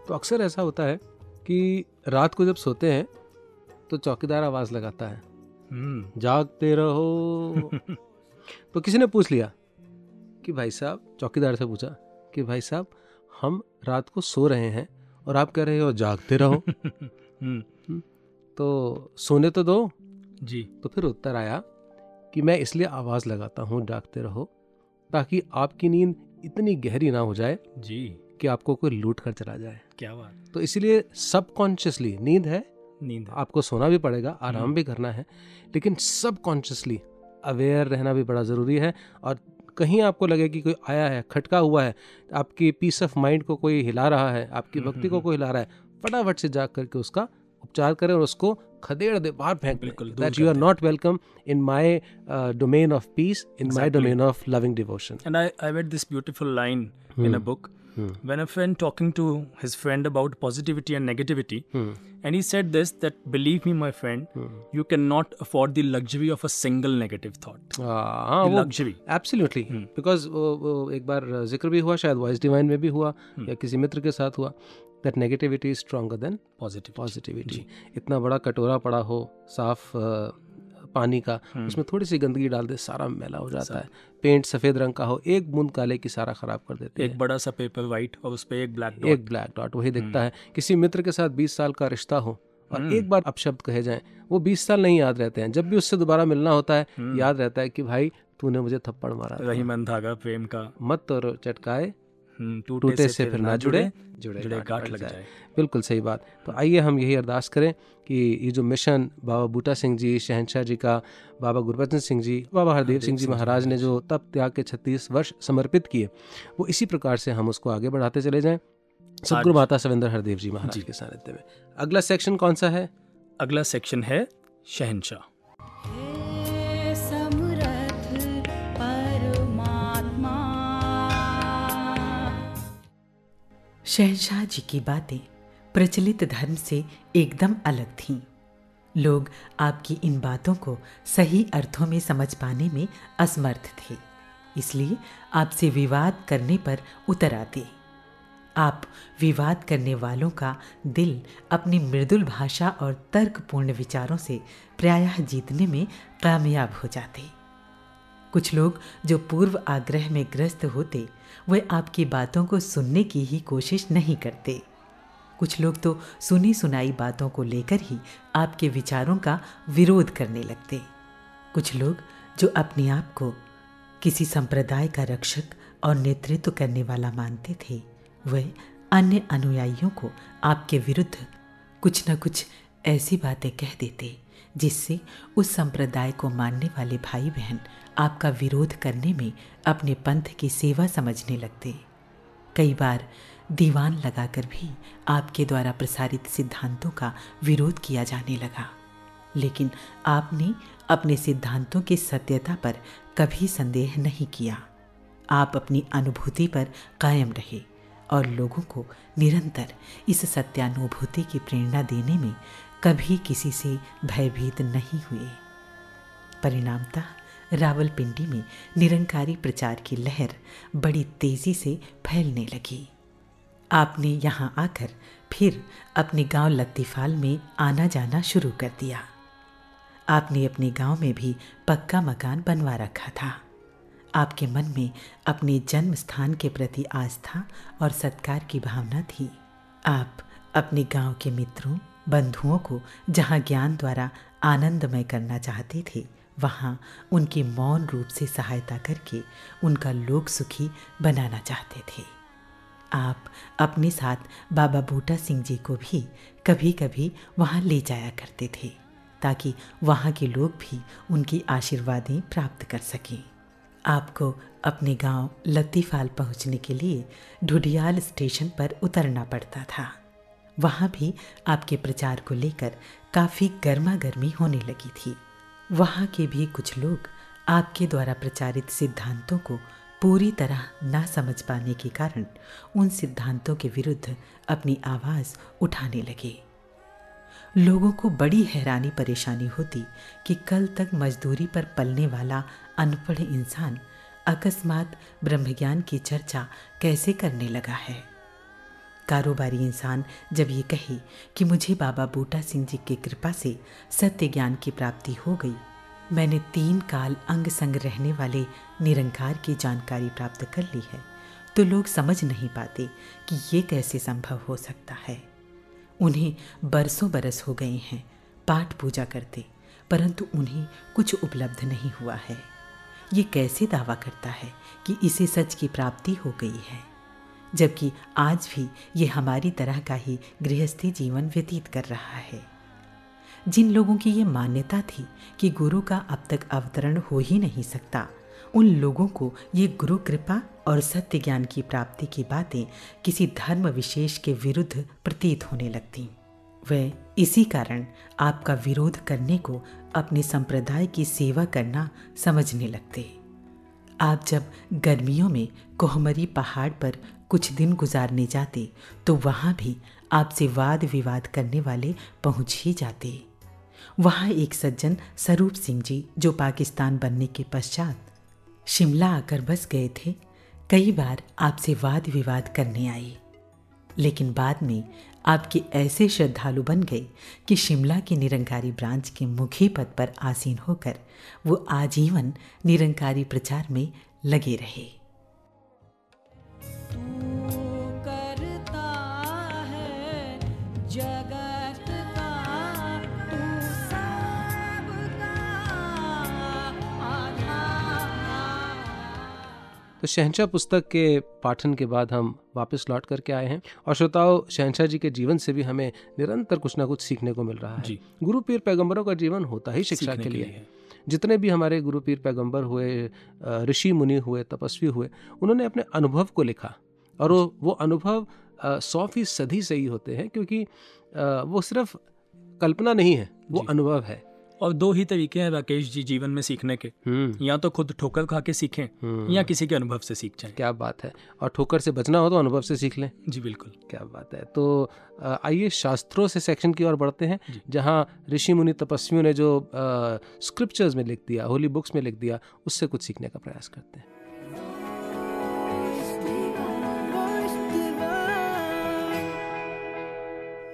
तो अक्सर ऐसा होता है कि रात को जब सोते हैं तो चौकीदार आवाज़ लगाता है। हम्म। जागते रहो। [laughs] तो किसी ने पूछ लिया कि भाई साहब चौकीदार से पूछा कि भाई साहब हम रात को सो रहे हैं और आप कह रहे हो जागते रहो। [laughs] हम्म। तो सोने तो दो। जी। तो फिर उत्तर आया कि मैं इसलिए आवाज़ लगाता हूँ जागते रहो ताकि आपकी नींद इतनी गहरी ना हो जाए जी। कि आपको कोई लूट कर चला जाए। क्या बात। तो इसीलिए सबकॉन्शियसली नींद है। नींद है। आपको सोना भी पड़ेगा आराम हम्म। भी करना है लेकिन सबकॉन्शियसली अवेयर रहना भी बड़ा ज़रूरी है और कहीं आपको लगे कि कोई आया है खटका हुआ है आपकी पीस ऑफ़ माइंड को कोई हिला रहा है आपकी हम्म, भक्ति को हम्म, कोई हिला रहा है फटाफट से जा करके उसका उपचार करें और उसको खदेड़ दे बाहर फेंक बिल्कुल, that you are not welcome in my domain of peace in my domain of loving devotion and I I read this beautiful line in a a Hmm. when a friend talking to his friend about positivity and negativity, Hmm. and he said this that believe me, my friend, hmm. you cannot afford the luxury of a single negative thought. हाँ The वो luxury. Absolutely हम्म। Because एक बार ज़िक्र भी हुआ शायद voice divine में भी हुआ हम्म। या किसी मित्र के साथ हुआ that negativity is stronger than Positivity. Positivity इतना बड़ा कटोरा पड़ा हो साफ़ अ, पानी का हम्म। उसमें थोड़ी सी गंदगी डाल दे सारा मैला हो जाता है। पेंट सफ़ेद रंग का हो एक बूंद काले की सारा खराब कर देते एक बड़ा सा पेपर वाइट और उस पर एक ब्लैक डॉट एक ब्लैक डॉट वही दिखता है। किसी मित्र के साथ बीस साल का रिश्ता हो और हम्म। एक बार अपशब्द कहे जाएँ वो बीस साल नहीं याद रहते हैं। जब भी उससे दोबारा मिलना होता है हम्म। याद रहता है कि भाई तूने मुझे थप्पड़ मारा था। रही मन धागा प्रेम का। मत तो चटकाए। हम्म, टूटे से फिर ना जुड़े जुड़े जुड़े गांठ लग जाए। बिल्कुल सही बात। तो आइए हम यही अरदास करें कि ये जो मिशन बाबा बूटा सिंह जी शहनशाह जी का बाबा गुरबचन सिंह जी बाबा हरदेव सिंह जी महाराज ने जो तप त्याग के छत्तीस वर्ष समर्पित किए वो इसी प्रकार से हम उसको आगे बढ़ाते चले जाएँ। सदगुरु माता सविंदर हरदेव जी महाराज जी। के सानिध्य में। अगला सेक्शन कौन सा है? अगला सेक्शन है शहनशाह शहनशाह जी की बातें प्रचलित धर्म से एकदम अलग थीं। लोग आपकी इन बातों को सही अर्थों में समझ पाने में असमर्थ थे, इसलिए आपसे विवाद करने पर उतर आते। आप विवाद करने वालों का दिल अपनी मृदुल भाषा और तर्कपूर्ण विचारों से प्रायः जीतने में कामयाब हो जाते। कुछ लोग जो पूर्व आग्रह में ग्रस्त होते वे आपकी बातों को सुनने की ही कोशिश नहीं करते। कुछ लोग तो सुनी सुनाई बातों को लेकर ही आपके विचारों का विरोध करने लगते। कुछ लोग जो अपने आप को किसी संप्रदाय का रक्षक और नेतृत्व करने वाला मानते थे, वे अन्य अनुयायियों को आपके विरुद्ध कुछ न कुछ ऐसी बातें कह देते, जिससे उस संप्रदाय को मानने वाले भाई बहन आपका विरोध करने में अपने पंथ की सेवा समझने लगते। कई बार दीवान लगाकर भी आपके द्वारा प्रसारित सिद्धांतों का विरोध किया जाने लगा। लेकिन आपने अपने सिद्धांतों की सत्यता पर कभी संदेह नहीं किया। आप अपनी अनुभूति पर कायम रहे और लोगों को निरंतर इस सत्यानुभूति की प्रेरणा देने में कभी किसी से भयभीत नहीं हुए। परिणामतः रावलपिंडी में निरंकारी प्रचार की लहर बड़ी तेज़ी से फैलने लगी। आपने यहाँ आकर फिर अपने गाँव लत्तीफाल में आना जाना शुरू कर दिया। आपने अपने गाँव में भी पक्का मकान बनवा रखा था। आपके मन में अपने जन्म स्थान के प्रति आस्था और सत्कार की भावना थी। आप अपने गाँव के मित्रों बंधुओं को जहाँ ज्ञान द्वारा आनंदमय करना चाहते थे, वहाँ उनकी मौन रूप से सहायता करके उनका लोक सुखी बनाना चाहते थे। आप अपने साथ बाबा बूटा सिंह जी को भी कभी कभी वहाँ ले जाया करते थे, ताकि वहाँ के लोग भी उनकी आशीर्वादें प्राप्त कर सकें। आपको अपने गाँव लतीफाल पहुँचने के लिए ढुडियाल स्टेशन पर उतरना पड़ता था। वहाँ भी आपके प्रचार को लेकर काफ़ी गर्मा गर्मी होने लगी थी। वहाँ के भी कुछ लोग आपके द्वारा प्रचारित सिद्धांतों को पूरी तरह ना समझ पाने के कारण उन सिद्धांतों के विरुद्ध अपनी आवाज़ उठाने लगे। लोगों को बड़ी हैरानी परेशानी होती कि कल तक मजदूरी पर पलने वाला अनपढ़ इंसान अकस्मात ब्रह्मज्ञान की चर्चा कैसे करने लगा है। कारोबारी इंसान जब ये कहे कि मुझे बाबा बूटा सिंह जी की कृपा से सत्य ज्ञान की प्राप्ति हो गई, मैंने तीन काल अंग संग रहने वाले निरंकार की जानकारी प्राप्त कर ली है तो लोग समझ नहीं पाते कि ये कैसे संभव हो सकता है। उन्हें बरसों बरस हो गए हैं, पाठ पूजा करते, परंतु उन्हें कुछ उपलब्ध नहीं हुआ है। ये कैसे दावा करता है कि इसे सच की प्राप्ति हो गई है? जबकि आज भी ये हमारी तरह का ही गृहस्थी जीवन व्यतीत कर रहा है। जिन लोगों की ये मान्यता थी कि गुरु का अब तक अवतरण हो ही नहीं सकता, उन लोगों को ये गुरु कृपा और सत्य ज्ञान की प्राप्ति की बातें किसी धर्म विशेष के विरुद्ध प्रतीत होने लगती। वे इसी कारण आपका विरोध करने को अपने संप्रदाय की सेवा करना समझने लगते। आप जब गर्मियों में कोहमरी पहाड़ पर कुछ दिन गुजारने जाते तो वहाँ भी आपसे वाद विवाद करने वाले पहुँच ही जाते। वहाँ एक सज्जन स्वरूप सिंह जी, जो पाकिस्तान बनने के पश्चात शिमला आकर बस गए थे, कई बार आपसे वाद विवाद करने आए। लेकिन बाद में आपके ऐसे श्रद्धालु बन गए कि शिमला की निरंकारी ब्रांच के मुखी पद पर आसीन होकर वो आजीवन निरंकारी प्रचार में लगे रहे। तू तो शहनशाह पुस्तक के पाठन के बाद हम वापस लौट करके आए हैं और श्रोताओं शहनशाह जी के जीवन से भी हमें निरंतर कुछ ना कुछ सीखने को मिल रहा है। जी। गुरु पीर पैगंबरों का जीवन होता ही शिक्षा के के लिए लिए। है। जितने भी हमारे गुरु पीर पैगंबर हुए ऋषि मुनि हुए तपस्वी हुए उन्होंने अपने अनुभव को लिखा। और वो वो अनुभव सौ फ़ीसदी सही होते हैं क्योंकि अ, वो सिर्फ़ कल्पना नहीं है वो अनुभव है। और दो ही तरीके हैं राकेश जी जीवन में सीखने के। हम्म। या तो खुद ठोकर खा के सीखें हम्म। या किसी के अनुभव से सीख जाएँ। क्या बात है। और ठोकर से बचना हो तो अनुभव से सीख लें। जी बिल्कुल। क्या बात है। तो आइए शास्त्रों से सेक्शन की ओर बढ़ते हैं। जहाँ ऋषि मुनि तपस्वियों ने जो स्क्रिप्चर्स में लिख दिया होली बुक्स में लिख दिया उससे कुछ सीखने का प्रयास करते हैं।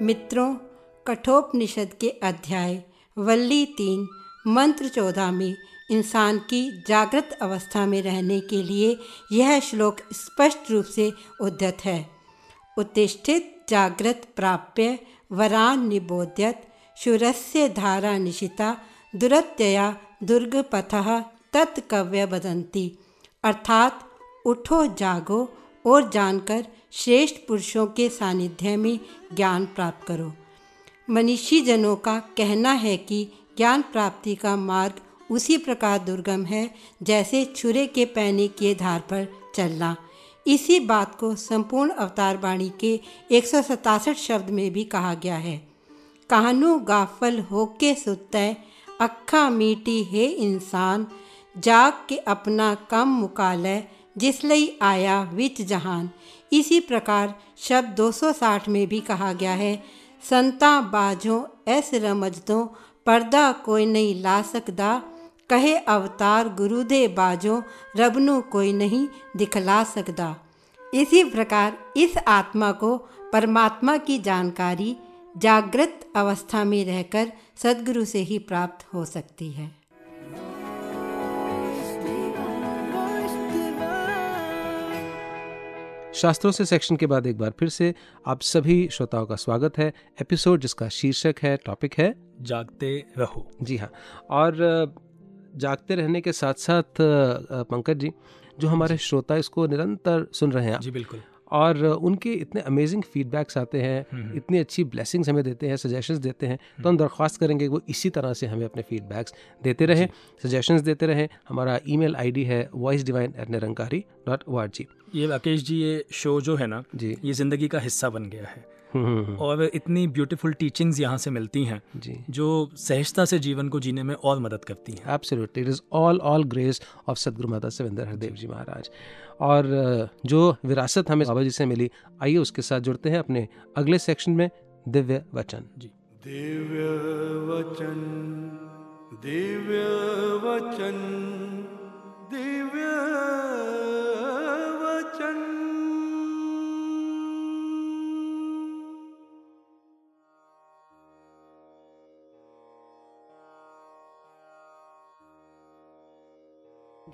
मित्रों, कठोपनिषद के अध्याय, वल्ली तीन, मंत्र चौदह में इंसान की जागृत अवस्था में रहने के लिए यह श्लोक स्पष्ट रूप से उद्यत है। उत्तिष्ठित, जागृत, प्राप्य, वरान निबोध्यत, शूरस्य धारा निशिता, दुरत्यया, दुर्गपथः तत्कव्य बदंती। अर्थात, उठो, जागो, और जानकर श्रेष्ठ पुरुषों के सानिध्य में ज्ञान प्राप्त करो। मनीषी जनों का कहना है कि ज्ञान प्राप्ति का मार्ग उसी प्रकार दुर्गम है, जैसे छुरे के पैने के धार पर चलना। इसी बात को संपूर्ण अवतार वाणी के एक शब्द में भी कहा गया है। कहानू गाफल होके सुतय अखा मीटी है इंसान, जाग के अपना कम मुकालय जिसलई आया विच जहान। इसी प्रकार शब्द 260 में भी कहा गया है, संता बाजो, ऐस रमजदों, पर्दा कोई नहीं ला सकदा, कहे अवतार गुरुदे बाजो, रबनु कोई नहीं दिखला सकदा। इसी प्रकार इस आत्मा को परमात्मा की जानकारी जागृत अवस्था में रहकर सदगुरु से ही प्राप्त हो सकती है। शास्त्रों से सेक्शन के बाद एक बार फिर से आप सभी श्रोताओं का स्वागत है। एपिसोड जिसका शीर्षक है टॉपिक है जागते रहो। जी हाँ। और जागते रहने के साथ साथ पंकज जी जो हमारे श्रोता इसको निरंतर सुन रहे हैं जी बिल्कुल। और उनके इतने अमेजिंग फीडबैक्स आते हैं इतनी अच्छी ब्लेसिंग्स हमें देते हैं सजेशंस देते हैं तो हम दरख्वास्त करेंगे कि वो इसी तरह से हमें अपने फीडबैक्स देते रहें सजेशंस देते रहें। हमारा ईमेल आईडी है voice divine at Nirankari dot O R G ये राकेश जी ये शो जो है ना जी। ये ज़िंदगी का हिस्सा बन गया है। हम्म, हम्म, हम्म, और इतनी ब्यूटीफुल टीचिंग्स यहाँ से मिलती हैं जी। जो सहजता से जीवन को जीने में और मदद करती हैं। Absolutely it is all all grace of Sadguru Mata Savinder Hardev ji महाराज और जो विरासत हमें बाबा जी से मिली आइए उसके साथ जुड़ते हैं अपने अगले सेक्शन में दिव्य वचन। जी। दिव्य वचन दिव्य वचन दिव्य वचन।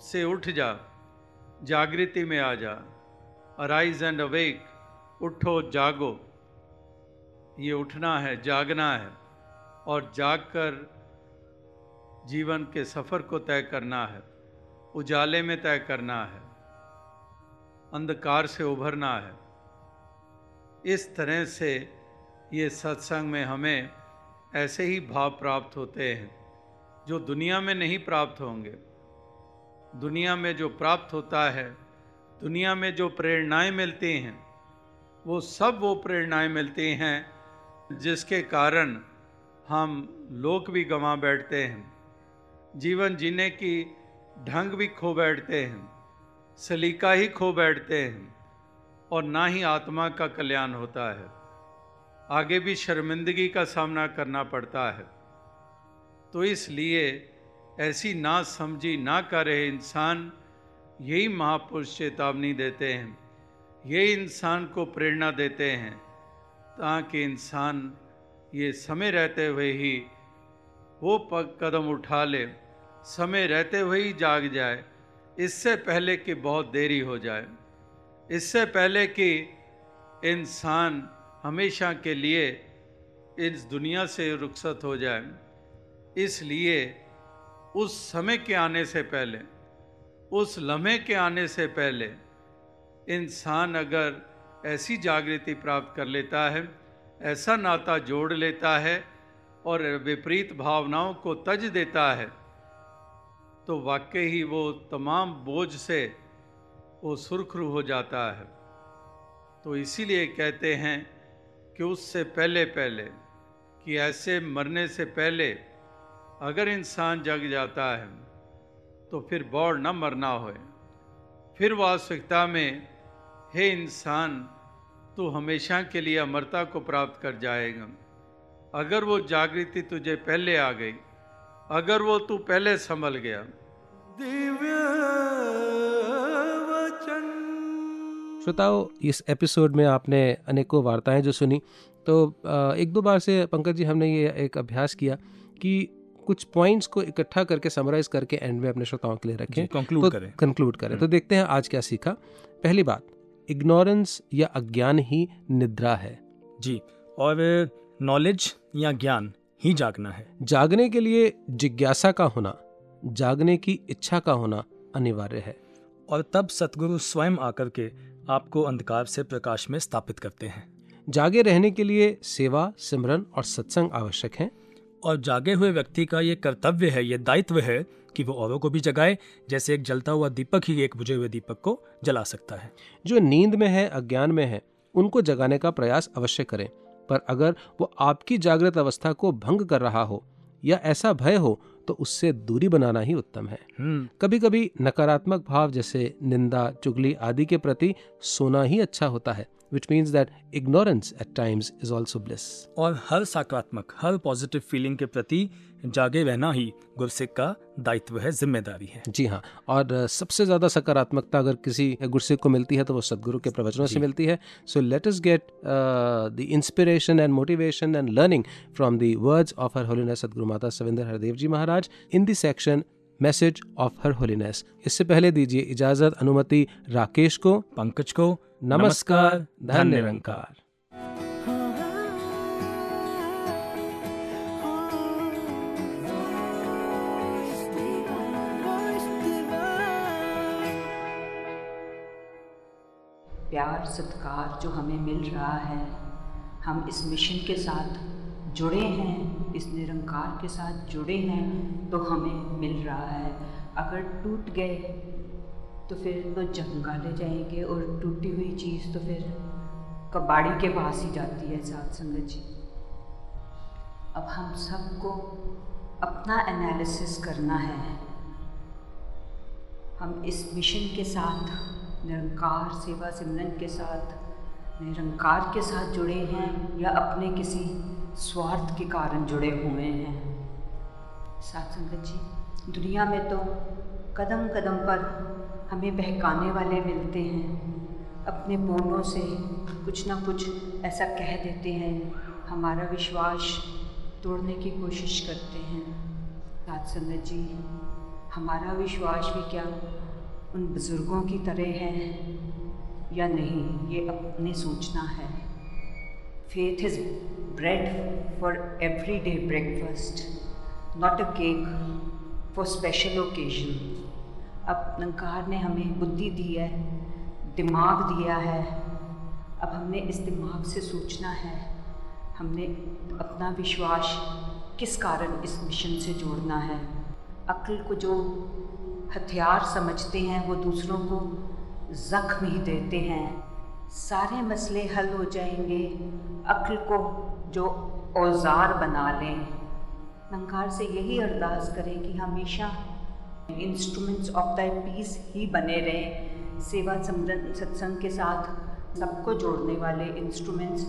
से उठ जा। जागृति में आ जा। अराइज एंड अवेक उठो, जागो। ये उठना है, जागना है। और जागकर जीवन के सफ़र को तय करना है। उजाले में तय करना है। अंधकार से उभरना है। इस तरह से ये सत्संग में हमें ऐसे ही भाव प्राप्त होते हैं, जो दुनिया में नहीं प्राप्त होंगे। दुनिया में जो प्राप्त होता है, दुनिया में जो प्रेरणाएँ मिलती हैं, वो सब वो प्रेरणाएँ मिलती हैं, जिसके कारण हम लोक भी गंवा बैठते हैं, जीवन जीने की ढंग भी खो बैठते हैं, सलीका ही खो बैठते हैं, और ना ही आत्मा का कल्याण होता है। आगे भी शर्मिंदगी का सामना करना पड़ता है। तो इसलिए ऐसी ना समझी, ना करे इंसान, यही महापुरुष चेतावनी देते हैं। यही इंसान को प्रेरणा देते हैं, ताकि इंसान ये समय रहते हुए ही वो पग कदम उठा ले, समय रहते हुए ही जाग जाए। इससे पहले कि बहुत देरी हो जाए। इससे पहले कि इंसान हमेशा के लिए इस दुनिया से रुखसत हो जाए। इसलिए उस समय के आने से पहले, उस लम्हे के आने से पहले, इंसान अगर ऐसी जागृति प्राप्त कर लेता है, ऐसा नाता जोड़ लेता है और विपरीत भावनाओं को तज देता है तो वाकई ही वो तमाम बोझ से वो सुरखरू हो जाता है। तो इसीलिए कहते हैं कि उससे पहले पहले कि ऐसे मरने से पहले अगर इंसान जग जाता है तो फिर बौड़ न मरना होए। फिर वास्तविकता में हे इंसान तू हमेशा के लिए अमरता को प्राप्त कर जाएगा। अगर वो जागृति तुझे पहले आ गई अगर वो तू पहले संभल गया। दिव्य वचन। श्रोताओ इस एपिसोड में आपने अनेकों वार्ताएँ जो सुनी तो एक दो बार से पंकज जी हमने ये एक अभ्यास किया कि कुछ पॉइंट्स को इकट्ठा करके समराइज करके एंड में अपने श्रोताओं के लिए रखें। conclude तो करें। कंक्लूड करें। तो देखते हैं आज क्या सीखा। पहली बात इग्नोरेंस या अज्ञान ही निद्रा है। जी और नॉलेज या ज्ञान ही जागना है। जागने के लिए जिज्ञासा का होना जागने की इच्छा का होना अनिवार्य है। और तब सतगुरु स्वयं आकर के आपको अंधकार से प्रकाश में स्थापित करते हैं। जागे रहने के लिए सेवा सिमरन और सत्संग आवश्यक हैं। और जागे हुए व्यक्ति का ये कर्तव्य है ये दायित्व है कि वो औरों को भी जगाए जैसे एक जलता हुआ दीपक ही एक बुझे हुए दीपक को जला सकता है। जो नींद में है अज्ञान में है उनको जगाने का प्रयास अवश्य करें। पर अगर वो आपकी जागृत अवस्था को भंग कर रहा हो या ऐसा भय हो तो उससे दूरी बनाना ही उत्तम है। हम्म। कभी कभी नकारात्मक भाव जैसे निंदा चुगली आदि के प्रति सोना ही अच्छा होता है। Which means that ignorance at times is also bliss और हर सकारात्मक हर पॉजिटिव फीलिंग के प्रति जागे रहना ही गुरसिक का दायित्व है ज़िम्मेदारी है। जी हाँ और सबसे ज़्यादा सकारात्मकता अगर किसी गुरसिक को मिलती है तो वो सदगुरु के प्रवचनों से मिलती है। So let us get the inspiration and motivation and learning from the words of her holiness Sadguru Mata Savinder Hardev ji Maharaj in the section message of her holiness इससे पहले दीजिए इजाज़त, अनुमति, राकेश को, पंकज को। नमस्कार धन निरंकार प्यार, सत्कार जो हमें मिल रहा है, हम इस मिशन के साथ जुड़े हैं, इस निरंकार के साथ जुड़े हैं तो हमें मिल रहा है। अगर टूट गए तो फिर तो जंगाले जाएँगे और टूटी हुई चीज़ तो फिर कबाड़ी के पास ही जाती है साथ संगत जी। अब हम सबको अपना एनालिसिस करना है। हम इस मिशन के साथ, निरंकार सेवा सिमरन के साथ, निरंकार के साथ जुड़े हैं या अपने किसी स्वार्थ के कारण जुड़े हुए हैं। साथ संगत जी, दुनिया में तो कदम कदम पर हमें बहकाने वाले मिलते हैं। अपने बोलों से कुछ ना कुछ ऐसा कह देते हैं। हमारा विश्वास तोड़ने की कोशिश करते हैं। साथ संगत जी, हमारा विश्वास भी क्या उन बुज़ुर्गों की तरह है या नहीं, ये अपने सोचना है। Is bread for every day breakfast not a cake for special occasion अब नंकार ने हमें बुद्धि दी है, दिमाग दिया है। अब हमने इस दिमाग से सोचना है, हमने अपना विश्वास किस कारण इस मिशन से जोड़ना है। अक्ल को जो हथियार समझते हैं, वो दूसरों को ज़ख्म ही देते हैं। सारे मसले हल हो जाएँगे। अक्ल को जो औज़ार बना लें। नंकार से यही अरदास करें कि हमेशा इंस्ट्रूमेंट्स ऑफ़ द पीस ही बने रहें। सेवा सत्संग के साथ सबको जोड़ने वाले इंस्ट्रूमेंट्स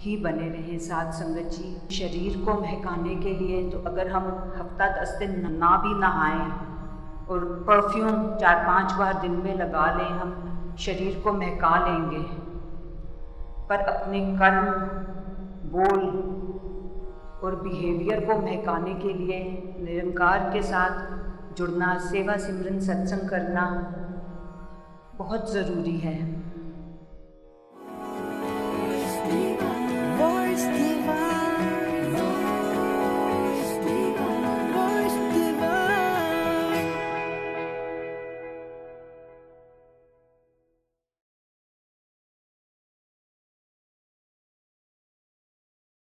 ही बने रहें। साथ संगत जी, शरीर को महकाने के लिए तो अगर हम हफ़्ता दस दिन ना भी नहाएँ और परफ्यूम चार पाँच बार दिन में लगा लें, हम शरीर को महका लेंगे। पर अपने कर्म, बोल और बिहेवियर को महकाने के लिए निरंकार के साथ जुड़ना, सेवा सिमरन, सत्संग करना बहुत ज़रूरी है।